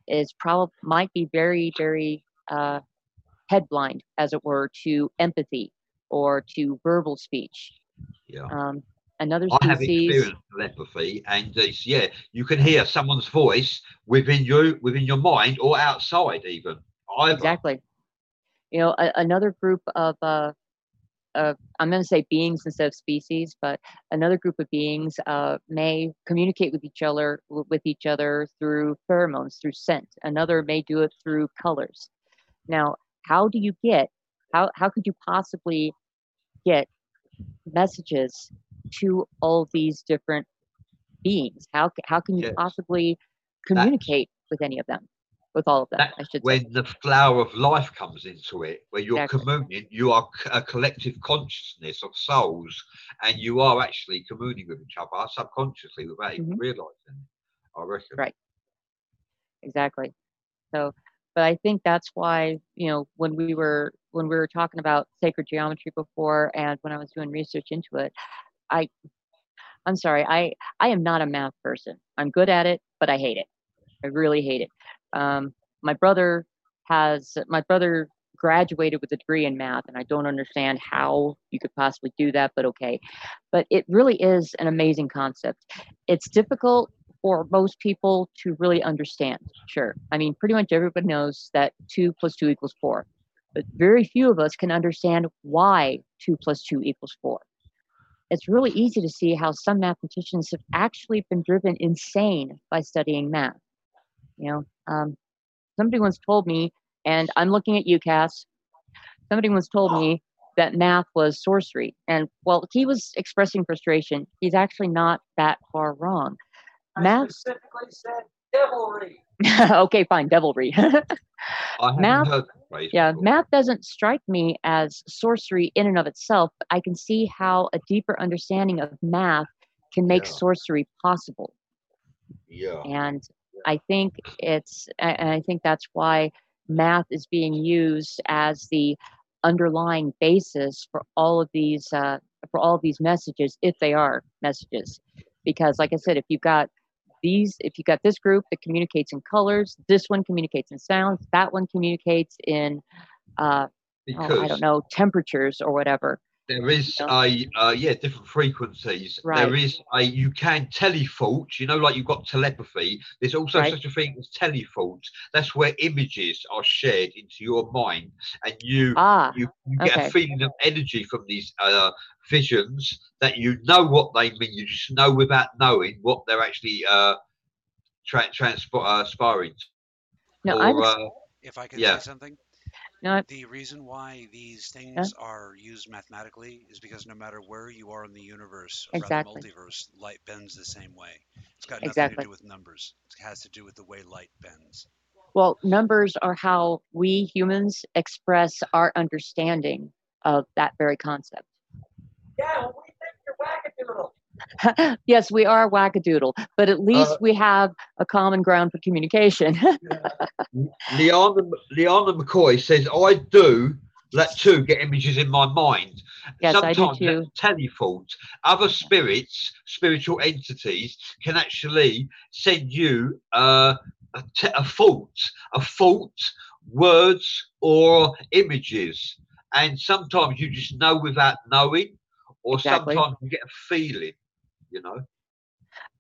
is probably might be very, very uh, headblind, as it were, to empathy or to verbal speech. yeah Um, another I have species, experienced telepathy, and it's yeah, you can hear someone's voice within you, within your mind, or outside even. Either. exactly. You know, a, another group of uh, uh, I'm going to say beings instead of species, but another group of beings uh, may communicate with each other with each other through pheromones, through scent. Another may do it through colors. Now, how do you get? How how could you possibly get messages to all these different beings? How how can you Yes. possibly communicate with any of them? With all of That- I should say. When the flower of life comes into it, where you're Exactly. communing, you are a collective consciousness of souls, and you are actually communing with each other subconsciously without even Mhm. realizing. it, I reckon. Right. exactly so but i think that's why you know when we were when we were talking about sacred geometry before and when i was doing research into it i i'm sorry i i am not a math person i'm good at it but i hate it i really hate it um, my brother has my brother graduated with a degree in math and i don't understand how you could possibly do that but okay but it really is an amazing concept it's difficult for most people to really understand. Sure. I mean, pretty much everybody knows that two plus two equals four, but very few of us can understand why two plus two equals four. It's really easy to see how some mathematicians have actually been driven insane by studying math. You know, um, somebody once told me, and I'm looking at you, Cass. Somebody once told me that math was sorcery, and well, he was expressing frustration. He's actually not that far wrong math specifically said devilry. okay fine devilry Math- heard that phrase yeah before. math doesn't strike me as sorcery in and of itself but i can see how a deeper understanding of math can make Yeah. sorcery possible Yeah. and i think it's and i think that's why math is being used as the underlying basis for all of these uh, for all of these messages if they are messages. Because like i said if you've got these if you've got this group that communicates in colors this one communicates in sounds that one communicates in uh, oh, i don't know temperatures or whatever There is a uh, yeah different frequencies. Right. There is a you can telefault. You know, like you've got telepathy. There's also Right. such a thing as telefault. That's where images are shared into your mind, and you ah you, you get okay. a feeling of energy from these uh, visions that you know what they mean. You just know without knowing what they're actually uh, tra- uh, transpiring. no or, i'm uh, If I can Yeah. say something, No, The reason why these things are used mathematically is because no matter where you are in the universe, or Exactly. rather multiverse, light bends the same way. It's got nothing Exactly. to do with numbers. It has to do with the way light bends. well, numbers are how we humans express our understanding of that very concept. Yeah, well, we think you're wackadoodle. yes, we are wackadoodle, but at least Uh, we have a common ground for communication. Liana, Liana McCoy says, I do let two get images in my mind. Yes, I do Sometimes too. Other spirits, spiritual entities, can actually send you uh, a, te- a fault, a fault, words or images. And sometimes you just know without knowing, or Exactly. sometimes you get a feeling, you know.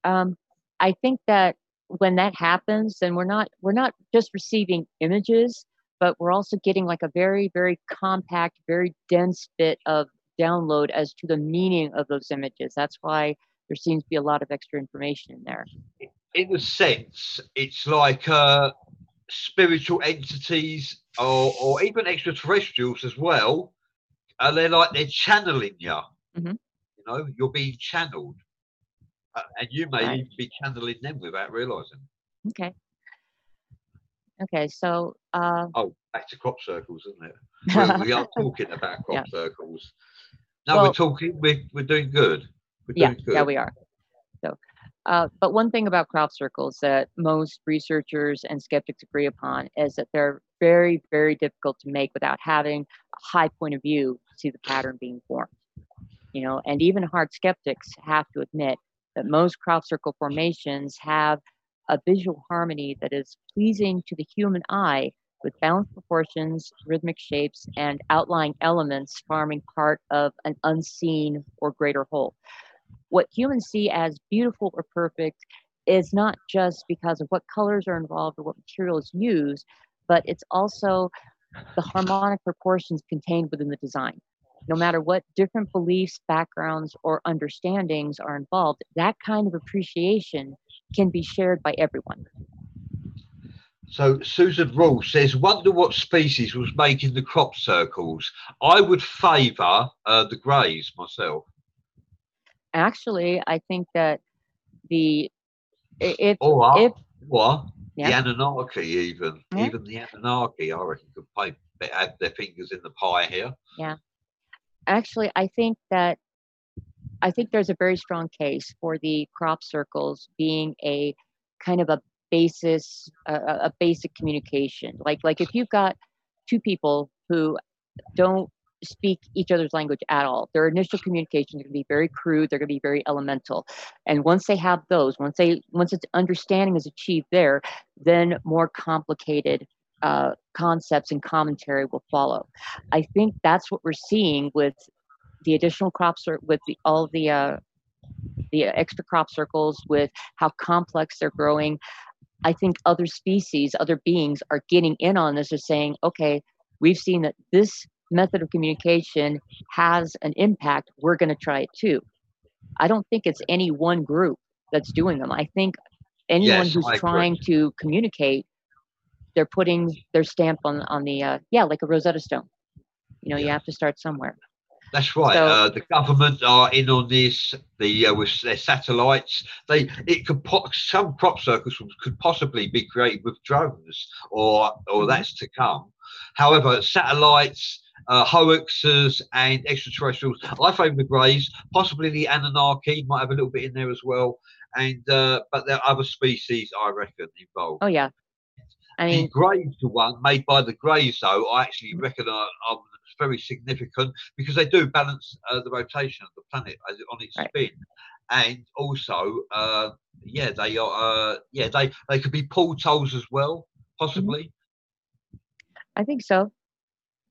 um, I think that when that happens, then we're not we're not just receiving images, but we're also getting like a very very compact, very dense bit of download as to the meaning of those images. That's why there seems to be a lot of extra information in there. in a sense, it's like uh, spiritual entities or, or even extraterrestrials as well. and they're like they're channeling you. Mhm. You know, you're being channeled, uh, and you may Right. even be channeling them without realizing. Okay. Okay, so uh, Oh, back to crop circles, isn't it? we, are talking about crop circles. No, Well- we're talking. We're we're doing good. We're yeah, good. yeah, we are. So, uh, but one thing about crop circles that most researchers and skeptics agree upon is that they're very, very difficult to make without having a high point of view to see the pattern being formed. You know, and even hard skeptics have to admit that most crop circle formations have a visual harmony that is pleasing to the human eye with balanced proportions, rhythmic shapes, and outlying elements forming part of an unseen or greater whole what humans see as beautiful or perfect is not just because of what colors are involved or what materials used, but it's also the harmonic proportions contained within the design. No matter what different beliefs, backgrounds, or understandings are involved, that kind of appreciation can be shared by everyone. So Susan Rule says, "Wonder what species was making the crop circles." I would favour uh, the greys myself. Actually, I think that the if Or if what? Yeah. The Anunnaki, even Yeah. even the Anunnaki, I reckon could play, have their fingers in the pie here. Actually i think that i think there's a very strong case for the crop circles being a kind of a basis a, a basic communication. Like like if you've got two people who don't speak each other's language at all their initial communication is going to be very crude they're going to be very elemental. And once they have those once they once its understanding is achieved there then more complicated uh, concepts and commentary will follow I think that's what we're seeing with the additional crop cir- with the, all the uh, the extra crop circles, with how complex they're growing. I think other species, other beings are getting in on this. Are saying, okay, we've seen that this method of communication has an impact. We're going to try it too. I don't think it's any one group that's doing them. I think anyone Yes, who's I agree. trying to communicate, they're putting their stamp on on the uh, yeah, like a Rosetta Stone. You know, you have to start somewhere. That's right. So- uh, the government are in on this. The uh, with their satellites, they it could po- some crop circles could possibly be created with drones, or or Mhm. that's to come. However, satellites, uh, hoaxes, and extraterrestrials. I favour the Greys. Possibly the Anunnaki might have a little bit in there as well. And uh, but there are other species, I reckon, involved. Oh yeah. I the mean, Greys, the one made by the Greys, though, I actually reckon are, are very significant because they do balance uh, the rotation of the planet as on its Right. spin, and also, uh, yeah, they are, uh, yeah, they they could be portals as well, possibly. I think so.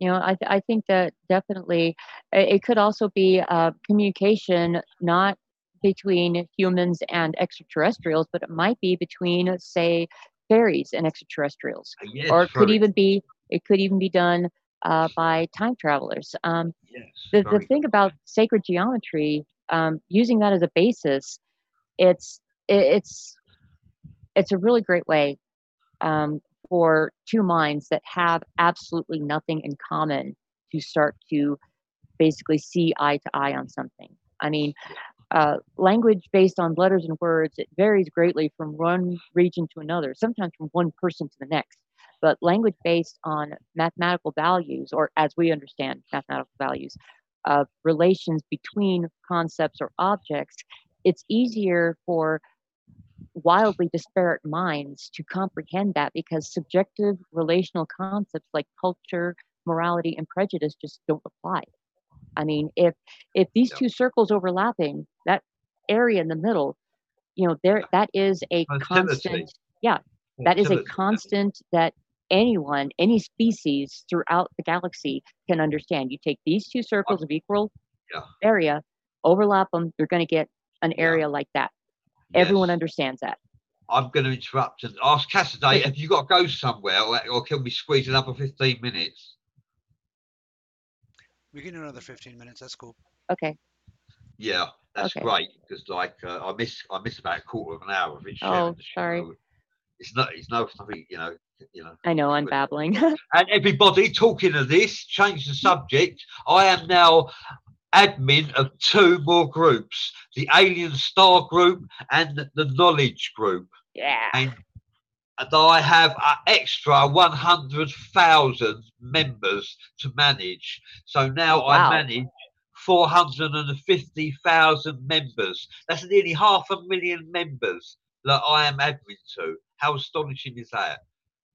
You know, I th- I think that definitely it could also be uh, communication not between humans and extraterrestrials, but it might be between, say, fairies and extraterrestrials, yes, or it could even be it could even be done uh, by time travelers. Um, yes, the, the thing about sacred geometry um, using that as a basis it's it, it's it's a really great way um, for two minds that have absolutely nothing in common to start to basically see eye to eye on something. I mean, uh, language based on letters and words, it varies greatly from one region to another, sometimes from one person to the next. But language based on mathematical values, or as we understand mathematical values, uh, relations between concepts or objects, it's easier for wildly disparate minds to comprehend that because subjective relational concepts like culture, morality, and prejudice just don't apply. I mean, if if these two circles overlapping, area in the middle, you know, there that is a constant. Yeah, that is a constant that anyone, any species throughout the galaxy can understand. You take these two circles of equal yeah. area, overlap them, you're going to get an area yeah. like that. Yes. Everyone understands that. I'm going to interrupt and ask Cassidy, have you got to go somewhere or, or can we squeeze it up for 15 minutes? We can do another 15 minutes. That's cool. Okay. Yeah, that's okay. great because like uh, I miss I miss about a quarter of an hour of it. Oh, sorry. It's not. It's no nothing. You know. You know. I know. I'm babbling. and everybody talking of this, change the subject. I am now admin of two more groups: the Alien Star Group and the Knowledge Group. Yeah. And and I have an extra 100,000 members to manage. So now wow. I manage 450,000 members. That's nearly half a million members that I am admin to. How astonishing is that?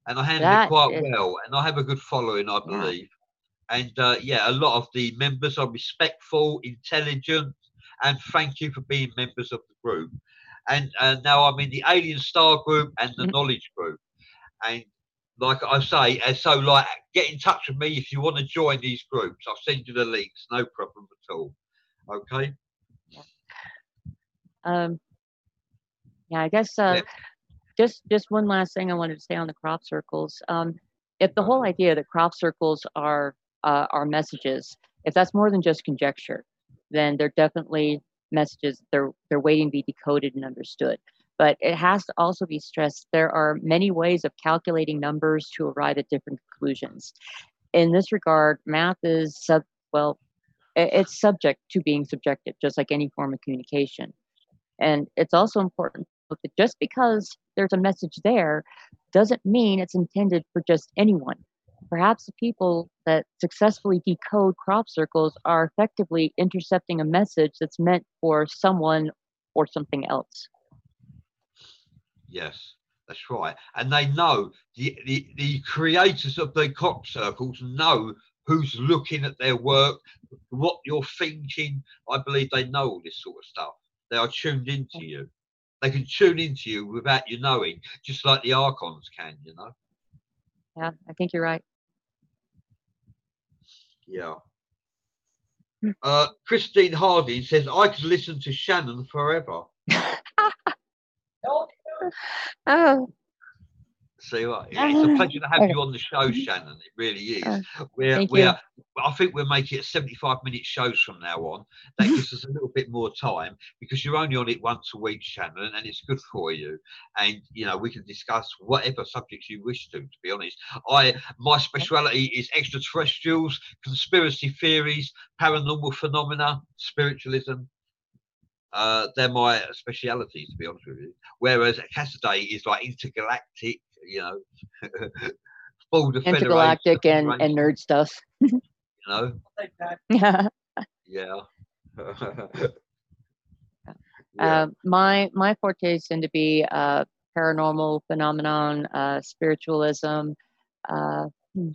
And I handle that it quite is... well, and I have a good following, I believe. Yeah. And uh, yeah, a lot of the members are respectful, intelligent, and thank you for being members of the group and uh, now I'm in the Alien Star group and the mm-hmm. Knowledge group. And like I say, and so like get in touch with me if you want to join these groups. I'll send you the links, no problem at all. Okay. Um. Yeah, I guess. Uh, yeah. Just just one last thing I wanted to say on the crop circles. Um, if the whole idea that crop circles are uh, are messages, if that's more than just conjecture, then they're definitely messages they're they're waiting to be decoded and understood but it has to also be stressed. There are many ways of calculating numbers to arrive at different conclusions. In this regard math is sub well it's subject to being subjective just like any form of communication. And it's also important that just because there's a message there doesn't mean it's intended for just anyone. Perhaps the people that successfully decode crop circles are effectively intercepting a message that's meant for someone or something else. Yes, that's right. And they know, the, the, the creators of the crop circles know who's looking at their work, what you're thinking. I believe they know all this sort of stuff. They are tuned into you. They can tune into you without you knowing, just like the archons can, you know. Yeah, I think you're right. Yeah. Uh, Christine Harding says, I could listen to Shannon forever. oh. Oh, see what? It's a pleasure to have you on the show, Shannon. It really is. Uh, we're we're I think we'll make it 75 minute shows from now on. That gives us a little bit more time because you're only on it once a week, Shannon, and it's good for you. And you know, we can discuss whatever subjects you wish to, to be honest. I my speciality is extraterrestrials, conspiracy theories, paranormal phenomena, spiritualism, uh, they're my specialities, to be honest with you. Whereas Cassidy is like intergalactic, you know, full intergalactic and, and nerd stuff. you know. Yeah. yeah. Uh, my my fortes tend to be uh, paranormal phenomenon, uh, spiritualism. Uh, hmm.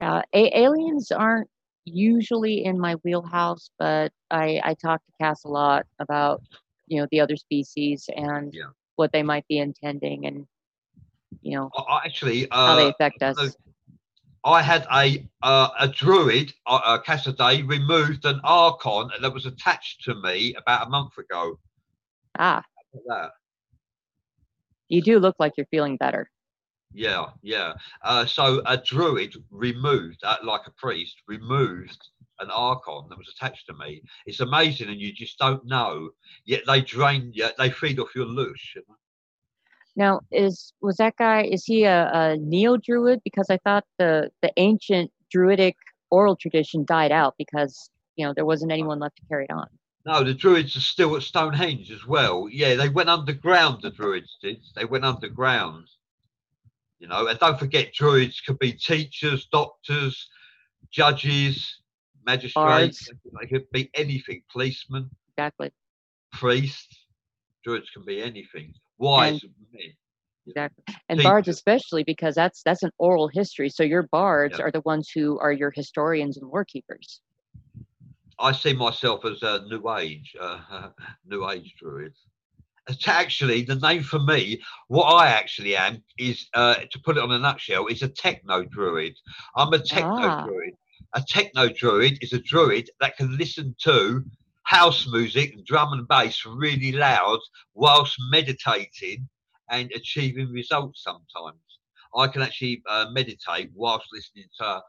uh, a- aliens aren't usually in my wheelhouse, but I, I talk to Cass a lot about you know the other species and yeah. what they might be intending and you know actually uh, how they affect us. I had a uh, a druid, uh, uh Cassidy, removed an archon that was attached to me about a month ago. Ah. You do look like you're feeling better. Yeah, yeah. Uh, so a druid removed, uh, like a priest, removed an archon that was attached to me. It's amazing, and you just don't know. Yet they drain, yet they feed off your loosh. Now, is was that guy? Is he a, a neo druid? Because I thought the the ancient druidic oral tradition died out because you know there wasn't anyone left to carry it on. No, the Druids are still at Stonehenge as well. Yeah, they went underground. The Druids did. They went underground. You know, and don't forget, Druids could be teachers, doctors, judges, magistrates. They could be anything. Policemen, Exactly. priests. Druids can be anything. Wise men. Exactly. And bards especially because that's that's an oral history. So your bards Yeah. are the ones who are your historians and lore keepers. I see myself as a new age, uh, new age druid. It's actually the name for me. What I actually am is, uh, to put it on a nutshell, is a techno druid. I'm a techno Ah. druid. A techno druid is a druid that can listen to house music and drum and bass really loud whilst meditating and achieving results. Sometimes I can actually uh, meditate whilst listening to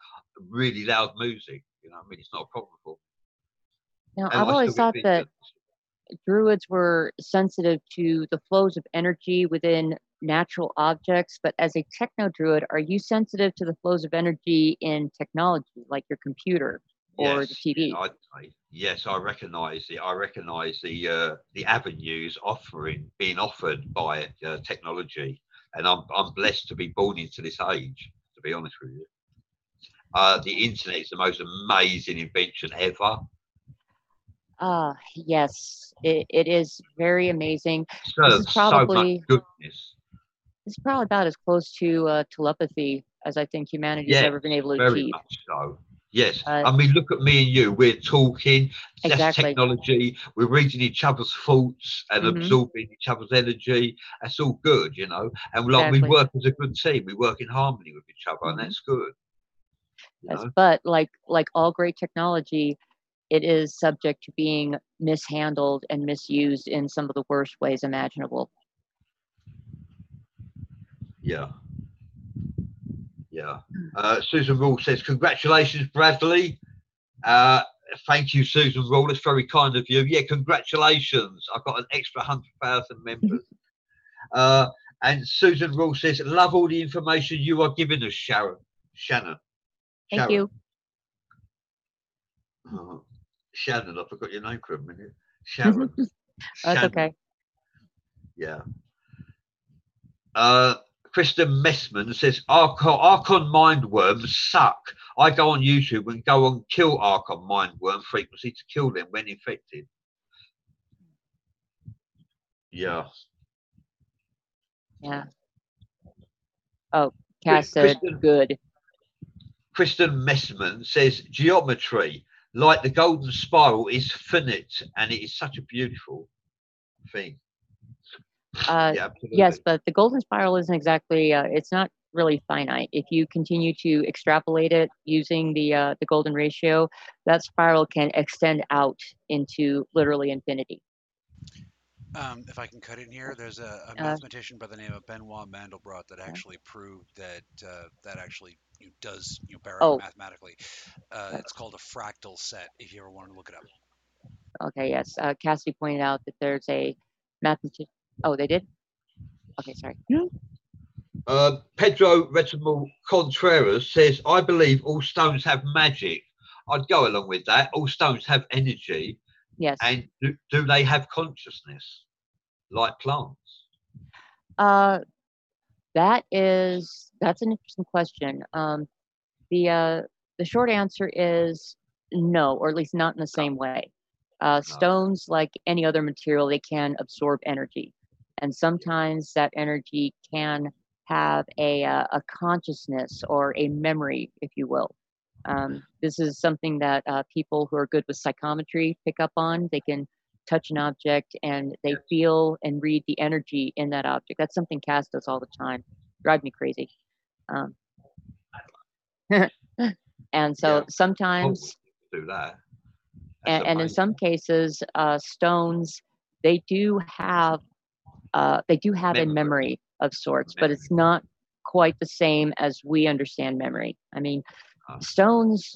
really loud music. You know, I mean, it's not a problem. for me. Now And I've I always thought that. Druids were sensitive to the flows of energy within natural objects, but as a techno druid, are you sensitive to the flows of energy in technology, like your computer or the TV? I, I, yes, I recognise it. I recognise the uh, the avenues offering being offered by uh, technology, and I'm I'm blessed to be born into this age. To be honest with you, uh, the internet is the most amazing invention ever. Ah, yes, it, it is very amazing. So probably- much goodness. It's probably about as close to uh, telepathy as I think humanity's Yeah, ever been able to Very achieve. much so. Yes, Uh, I mean, look at me and you. We're talking. That's technology. We're reading each other's thoughts and Mhm. absorbing each other's energy. That's all good, you know. And like we work as a good team. We work in harmony with each other, and that's good. Yes, but like like all great technology, it is subject to being mishandled and misused in some of the worst ways imaginable. Yeah. Yeah. Uh, Susan Rule says, Congratulations, Bradley. Uh, thank you, Susan Rule. It's very kind of you. Yeah, congratulations. I've got an extra 100,000 members. uh, and Susan Rule says, Love all the information you are giving us, Sharon. Shannon. Thank Sharon. you. Oh, Shannon, I forgot your name for a minute. Sharon. That's Shannon. okay. Yeah. Uh, Kristen Messman says Archon, Archon mindworms suck. I go on YouTube and go on kill Archon mindworm frequency to kill them when infected. Yeah. Yeah. Oh, Cass said Kristen- good. Kristen Messman says geometry, like the golden spiral, is finite and it is such a beautiful thing. Uh, yeah. Yes, but the golden spiral isn't exactly. Uh, it's not really finite. If you continue to extrapolate it using the uh, the golden ratio, that spiral can extend out into literally infinity. Um, if I can cut in here, there's a, a Uh, mathematician by the name of Benoit Mandelbrot that actually proved that uh, that actually you know, does you know, bear Oh. mathematically. Uh, it's called a fractal set. If you ever want to look it up. Okay, yes. Uh, Cassie pointed out that there's a mathematician. Oh, they did. Okay, sorry. Uh, Pedro Retimal Contreras says, I believe all stones have magic. I'd go along with that. All stones have energy. Yes. And do, do they have consciousness like plants? Uh, that is that's an interesting question. Um, the uh, the short answer is no, or at least not in the same way. Uh, stones, like any other material, they can absorb energy, and sometimes that energy can have a uh, a consciousness or a memory, if you will. Um, this is something that uh, people who are good with psychometry pick up on. They can touch an object and they feel and read the energy in that object. That's something Cass does all the time. Drive me crazy. Um, and so Yeah. sometimes, do that. That's and, and in some cases, uh, stones they do have uh, they do have a Memory. memory of sorts, but it's not quite the same as we understand memory. I mean, Ah. stones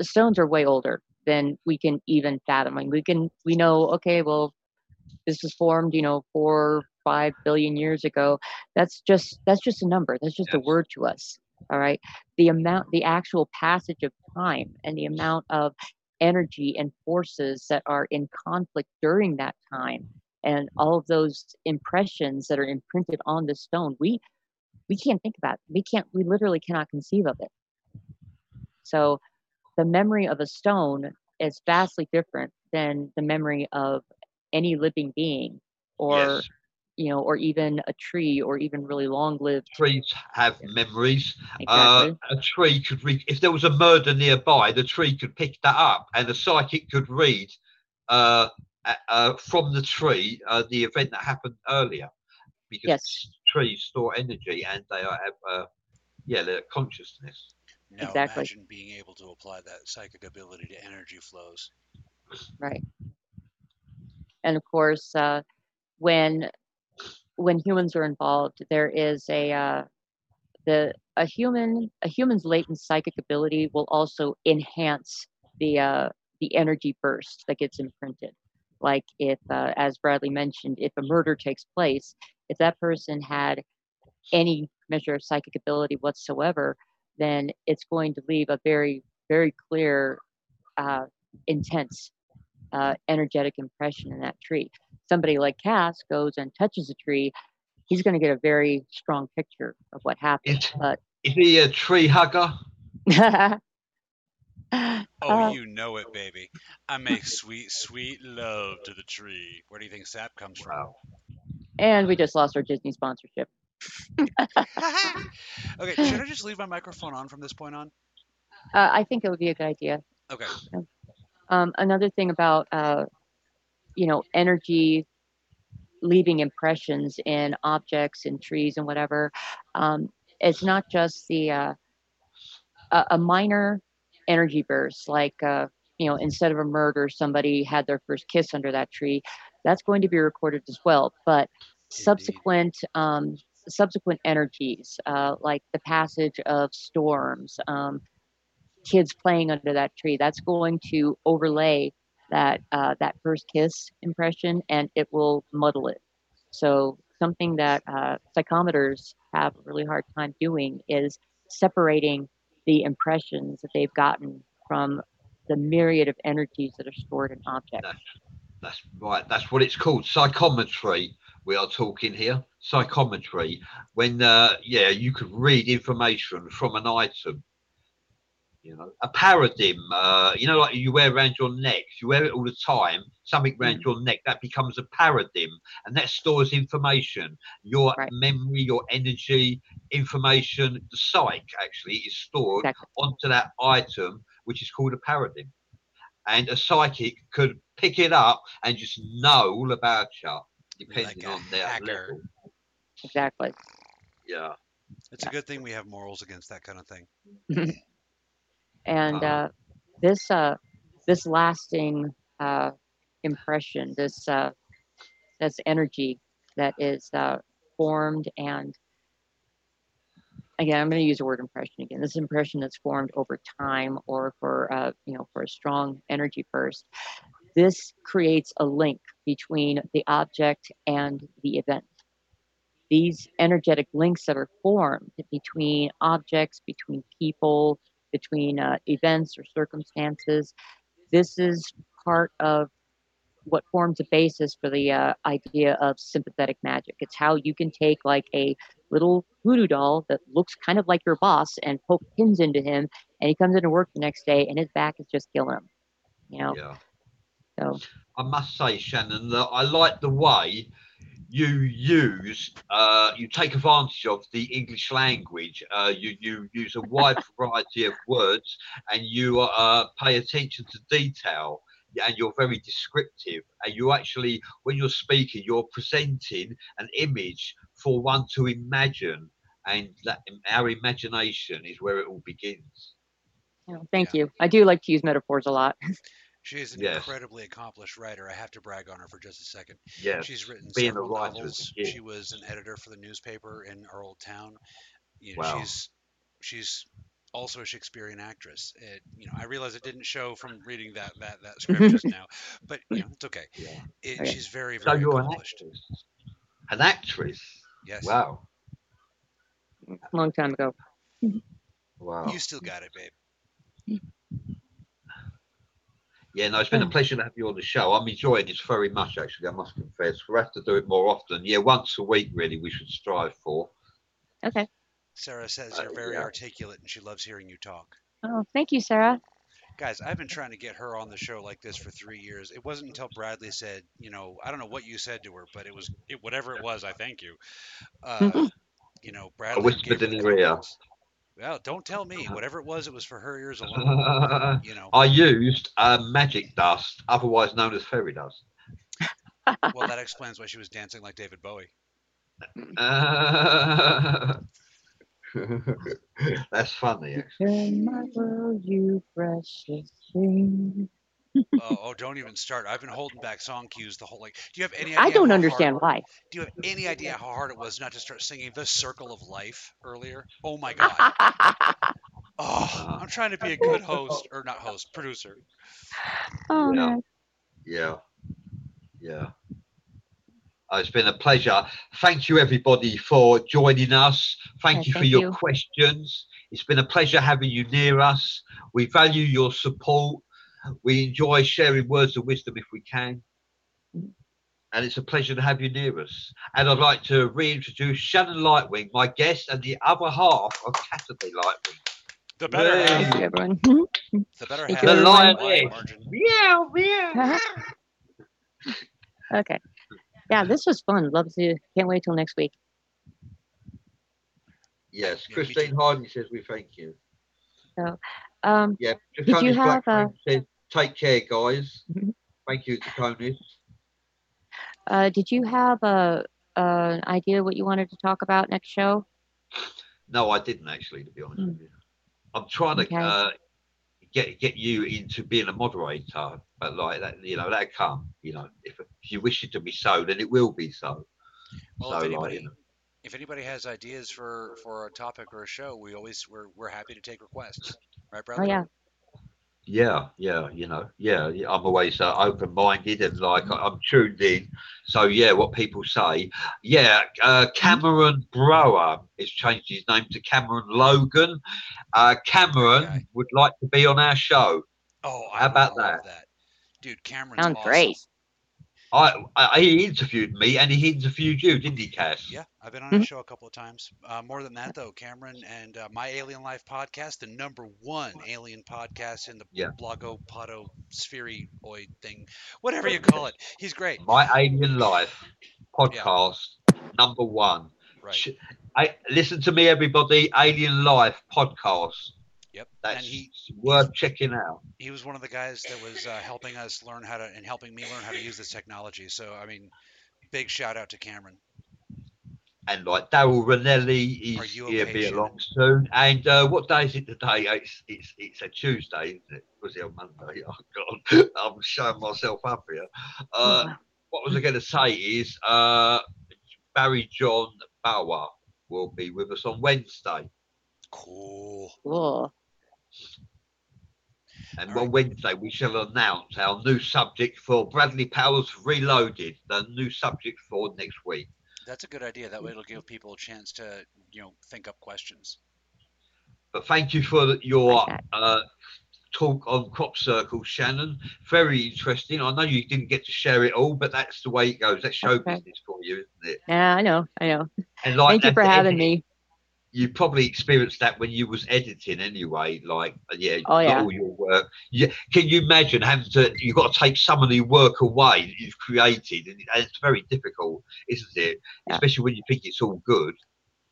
stones are way older than we can even fathom. Mean, we can we know okay, well, this was formed, you know, four five billion years ago. That's just that's just a number. That's just a word to us. All right. The amount, the actual passage of time, and the amount of energy and forces that are in conflict during that time, and all of those impressions that are imprinted on the stone, we we can't think about. It. We can't. We literally cannot conceive of it. So, the memory of a stone is vastly different than the memory of any living being, or Yes. you know, or even a tree, or even really long-lived. Trees have memories. Exactly. Uh, a tree could read if there was a murder nearby. The tree could pick that up, and the psychic could read uh, uh, from the tree uh, the event that happened earlier, because Yes. trees store energy and they are, have uh, yeah their consciousness. Now Exactly. imagine being able to apply that psychic ability to energy flows. right and of course uh, when when humans are involved there is a uh, the a human a human's latent psychic ability will also enhance the uh, the energy burst that gets imprinted like if uh, as bradley mentioned if a murder takes place if that person had any measure of psychic ability whatsoever then it's going to leave a very very clear uh, intense uh, energetic impression in that tree. Somebody like Cass goes and touches a tree, he's going to get a very strong picture of what happened. Is, But is he a tree hugger? Oh, Uh, you know it, baby. I make sweet, sweet love to the tree. Where do you think sap comes from? And we just lost our Disney sponsorship. okay, should I just leave my microphone on from this point on? Uh, I think it would be a good idea. Okay. Um, another thing about uh, you know energy leaving impressions in objects and trees and whatever. Um, it's not just the uh, a, a minor energy burst, like uh, you know, instead of a murder, somebody had their first kiss under that tree. That's going to be recorded as well. But subsequent um, subsequent energies, uh, like the passage of storms, um, kids playing under that tree, that's going to overlay that uh, that first kiss impression, and it will muddle it. So something that uh, psychometers have a really hard time doing is separating the impressions that they've gotten from the myriad of energies that are stored in objects. That's, that's right. That's what it's called. Psychometry. We are talking here. Psychometry. When uh, yeah, you could read information from an item. You know, a paradigm. Uh, you know, like you wear around your neck. You wear it all the time. Something around your neck that becomes a paradigm, and that stores information. Your Right. memory, your energy, information. The psyche actually is stored Exactly. onto that item, which is called a paradigm. And a psychic could pick it up and just know all about you, depending a on their hacker. level. Exactly. Yeah. It's a good thing we have morals against that kind of thing. and Uh-huh. uh, this uh, this lasting uh, impression, this uh, this energy that is uh, formed and again, I'm going to use the word impression again. This impression that's formed over time or for uh, you know for a strong energy burst. This creates a link between the object and the event. These energetic links that are formed between objects, between people, between uh, events or circumstances. This is part of what forms a basis for the uh, idea of sympathetic magic. It's how you can take like a little voodoo doll that looks kind of like your boss and poke pins into him, and he comes into work the next day and his back is just killing him. You know, Yeah. So I must say, Shannon, that I like the way you use, uh, you take advantage of the English language. Uh, you, you use a wide variety of words and you uh, pay attention to detail. And you're very descriptive, and you actually, when you're speaking, you're presenting an image for one to imagine, and that our imagination is where it all begins. you know, thank Yeah. you. I do like to use metaphors a lot. She is an Yes. incredibly accomplished writer. I have to brag on her for just a second. Yeah, She's written being several writer is a novels. gift. She was an editor for the newspaper in our old town. You know, Wow. she's she's also a Shakespearean actress. It, you know, I realize it didn't show from reading that that that script just now, but you know, it's okay. Yeah. It, Okay. she's very So very you're an accomplished. actress. An actress. Yes. Wow. Long time ago. Wow. You still got it, babe. Yeah, no, it's been a pleasure to have you on the show. I'm enjoying this very much, actually. I must confess. We'll have to do it more often. Yeah, once a week, really, we should strive for. Okay. Sarah says Uh, you're very yeah. articulate and she loves hearing you talk. Oh, thank you, Sarah. Guys, I've been trying to get her on the show like this for three years. It wasn't until Bradley said, you know, I don't know what you said to her, but it was it, whatever it was. I thank you. Uh, you know, Bradley whispered gave her in the her ear. Confidence. Well, don't tell me. Whatever it was, it was for her ears alone. You know. I used uh, magic dust, otherwise known as fairy dust. Well, that explains why she was dancing like David Bowie. Uh, That's funny. actually. In my world, you precious thing. Oh, oh, don't even start. I've been holding back song cues the whole like. Do you have any? Idea I don't understand hard, why. Do you have any idea how hard it was not to start singing "The Circle of Life" earlier? Oh my god. Oh, I'm trying to be a good host, or not host, producer. oh, Yeah. man. Yeah. Yeah. Uh, it's been a pleasure. Thank you, everybody, for joining us. Thank Yeah, you for thank your you. questions. It's been a pleasure having you near us. We value your support. We enjoy sharing words of wisdom if we can. And it's a pleasure to have you near us. And I'd like to reintroduce Shannon Lightwing, my guest, and the other half of Cassidae Lightwing. The better Yay. Thank half. you, everyone. The better half. The lioness. margin. Meow, meow. okay. Yeah, this was fun. Love to. Can't wait till next week. Yes, Yeah, me too. Christine Hardy says we thank you. Um, Yeah, Did you have, Blackburn says, take care, guys. Mhm. Thank you, Taconis. uh, did you have a, a an idea what you wanted to talk about next show? No, I didn't actually, to be honest Mm. with you. I'm trying to Okay. uh, get get you into being a moderator, but like that, you know, that come. You know, if, if you wish it to be so, then it will be so. Well, so, if like, anybody, you know, if anybody has ideas for for a topic or a show, we always we're we're happy to take requests. Right, brother? Oh yeah. Yeah, yeah, you know, yeah, yeah, I'm always uh, open-minded and like I'm tuned in. So yeah, what people say, yeah. Uh, Cameron Brower has changed his name to Cameron Logan. Uh, Cameron Okay. would like to be on our show. Oh, I How about would love that? Dude, Cameron's Sounds awesome. great. I, I he interviewed me and he interviewed you, didn't he, Cass? Yeah, I've been on Mhm. his show a couple of times. Uh, more than that, though, Cameron and uh, my Alien Life podcast, the number one alien podcast in the Yeah. blogo podo spheroid thing, whatever you call it. He's great. My Alien Life podcast number one. Right. I, listen to me, everybody. Alien Life podcast. Yep. That's and he worth checking out. he was one of the guys that was uh, helping us learn how to and helping me learn how to use this technology. So I mean, big shout out to Cameron. And like Daryl Ranelli Are is you here be along soon. And uh, what day is it today? It's it's it's a Tuesday, isn't it? Was it on Monday? Oh God, I'm showing myself up here. Uh, Oh, what was I going to say is uh, Barry John Bauer will be with us on Wednesday. Cool. cool. And All on right. Wednesday, we shall announce our new subject for Bradley Powers Reloaded, the new subject for next week. That's a good idea. That way, it'll give people a chance to you know think up questions. But thank you for your uh, talk on crop circles, Shannon. Very interesting. I know you didn't get to share it all, but that's the way it goes. That's show Okay. business for you, isn't it? Yeah, I know. I know. And like Thank you for having editing, me. You probably experienced that when you was editing anyway. Like, uh, yeah, Oh, yeah. all your work. Yeah, can you imagine having to? You've got to take some of the work away that you've created, and and it's very difficult, isn't it? Yeah. Especially when you think it's all good.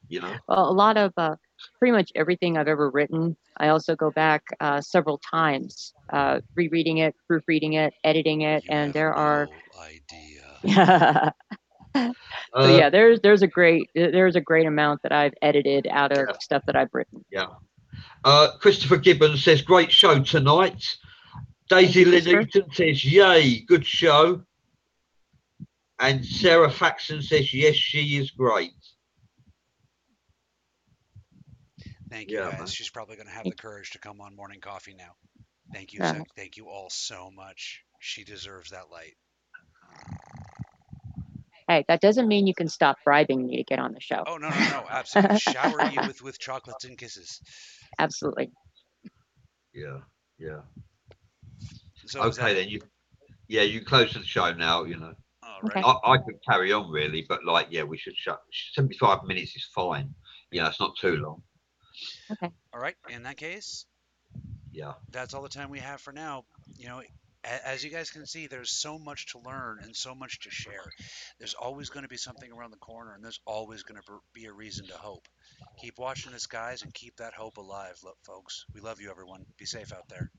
You know. Well, a lot of uh, pretty much everything I've ever written, I also go back uh, several times, uh, rereading it, proofreading it, editing it, You and have there are. no idea. Yeah. so Uh, yeah, there's there's a great there's a great amount that I've edited out of Yeah. stuff that I've written. Uh, Christopher Gibbons says, great show tonight. Daisy Thank Linnington says, yay, good show. And Sarah Faxon says, yes, she is great. Thank you Yeah, guys. man. She's probably going to have the courage to come on morning coffee now. Thank you. Yeah. so- thank you all so much. She deserves that light. Hey, that doesn't mean you can stop bribing me to get on the show. Oh no, no, no, absolutely. Shower you with with chocolates and kisses. Absolutely. Yeah, yeah. So is okay that- then, you. Yeah, you close the show now. You know, all Okay. I, I could carry on really, but like, yeah, we should shut. Seventy-five minutes is fine. Yeah, it's not too long. Okay. All right. In that case, Yeah. that's all the time we have for now. You know, a- as you guys can see, there's so much to learn and so much to share. There's always going to be something around the corner, and there's always going to be a reason to hope. Keep watching this, guys, and keep that hope alive, folks. We love you, everyone. Be safe out there.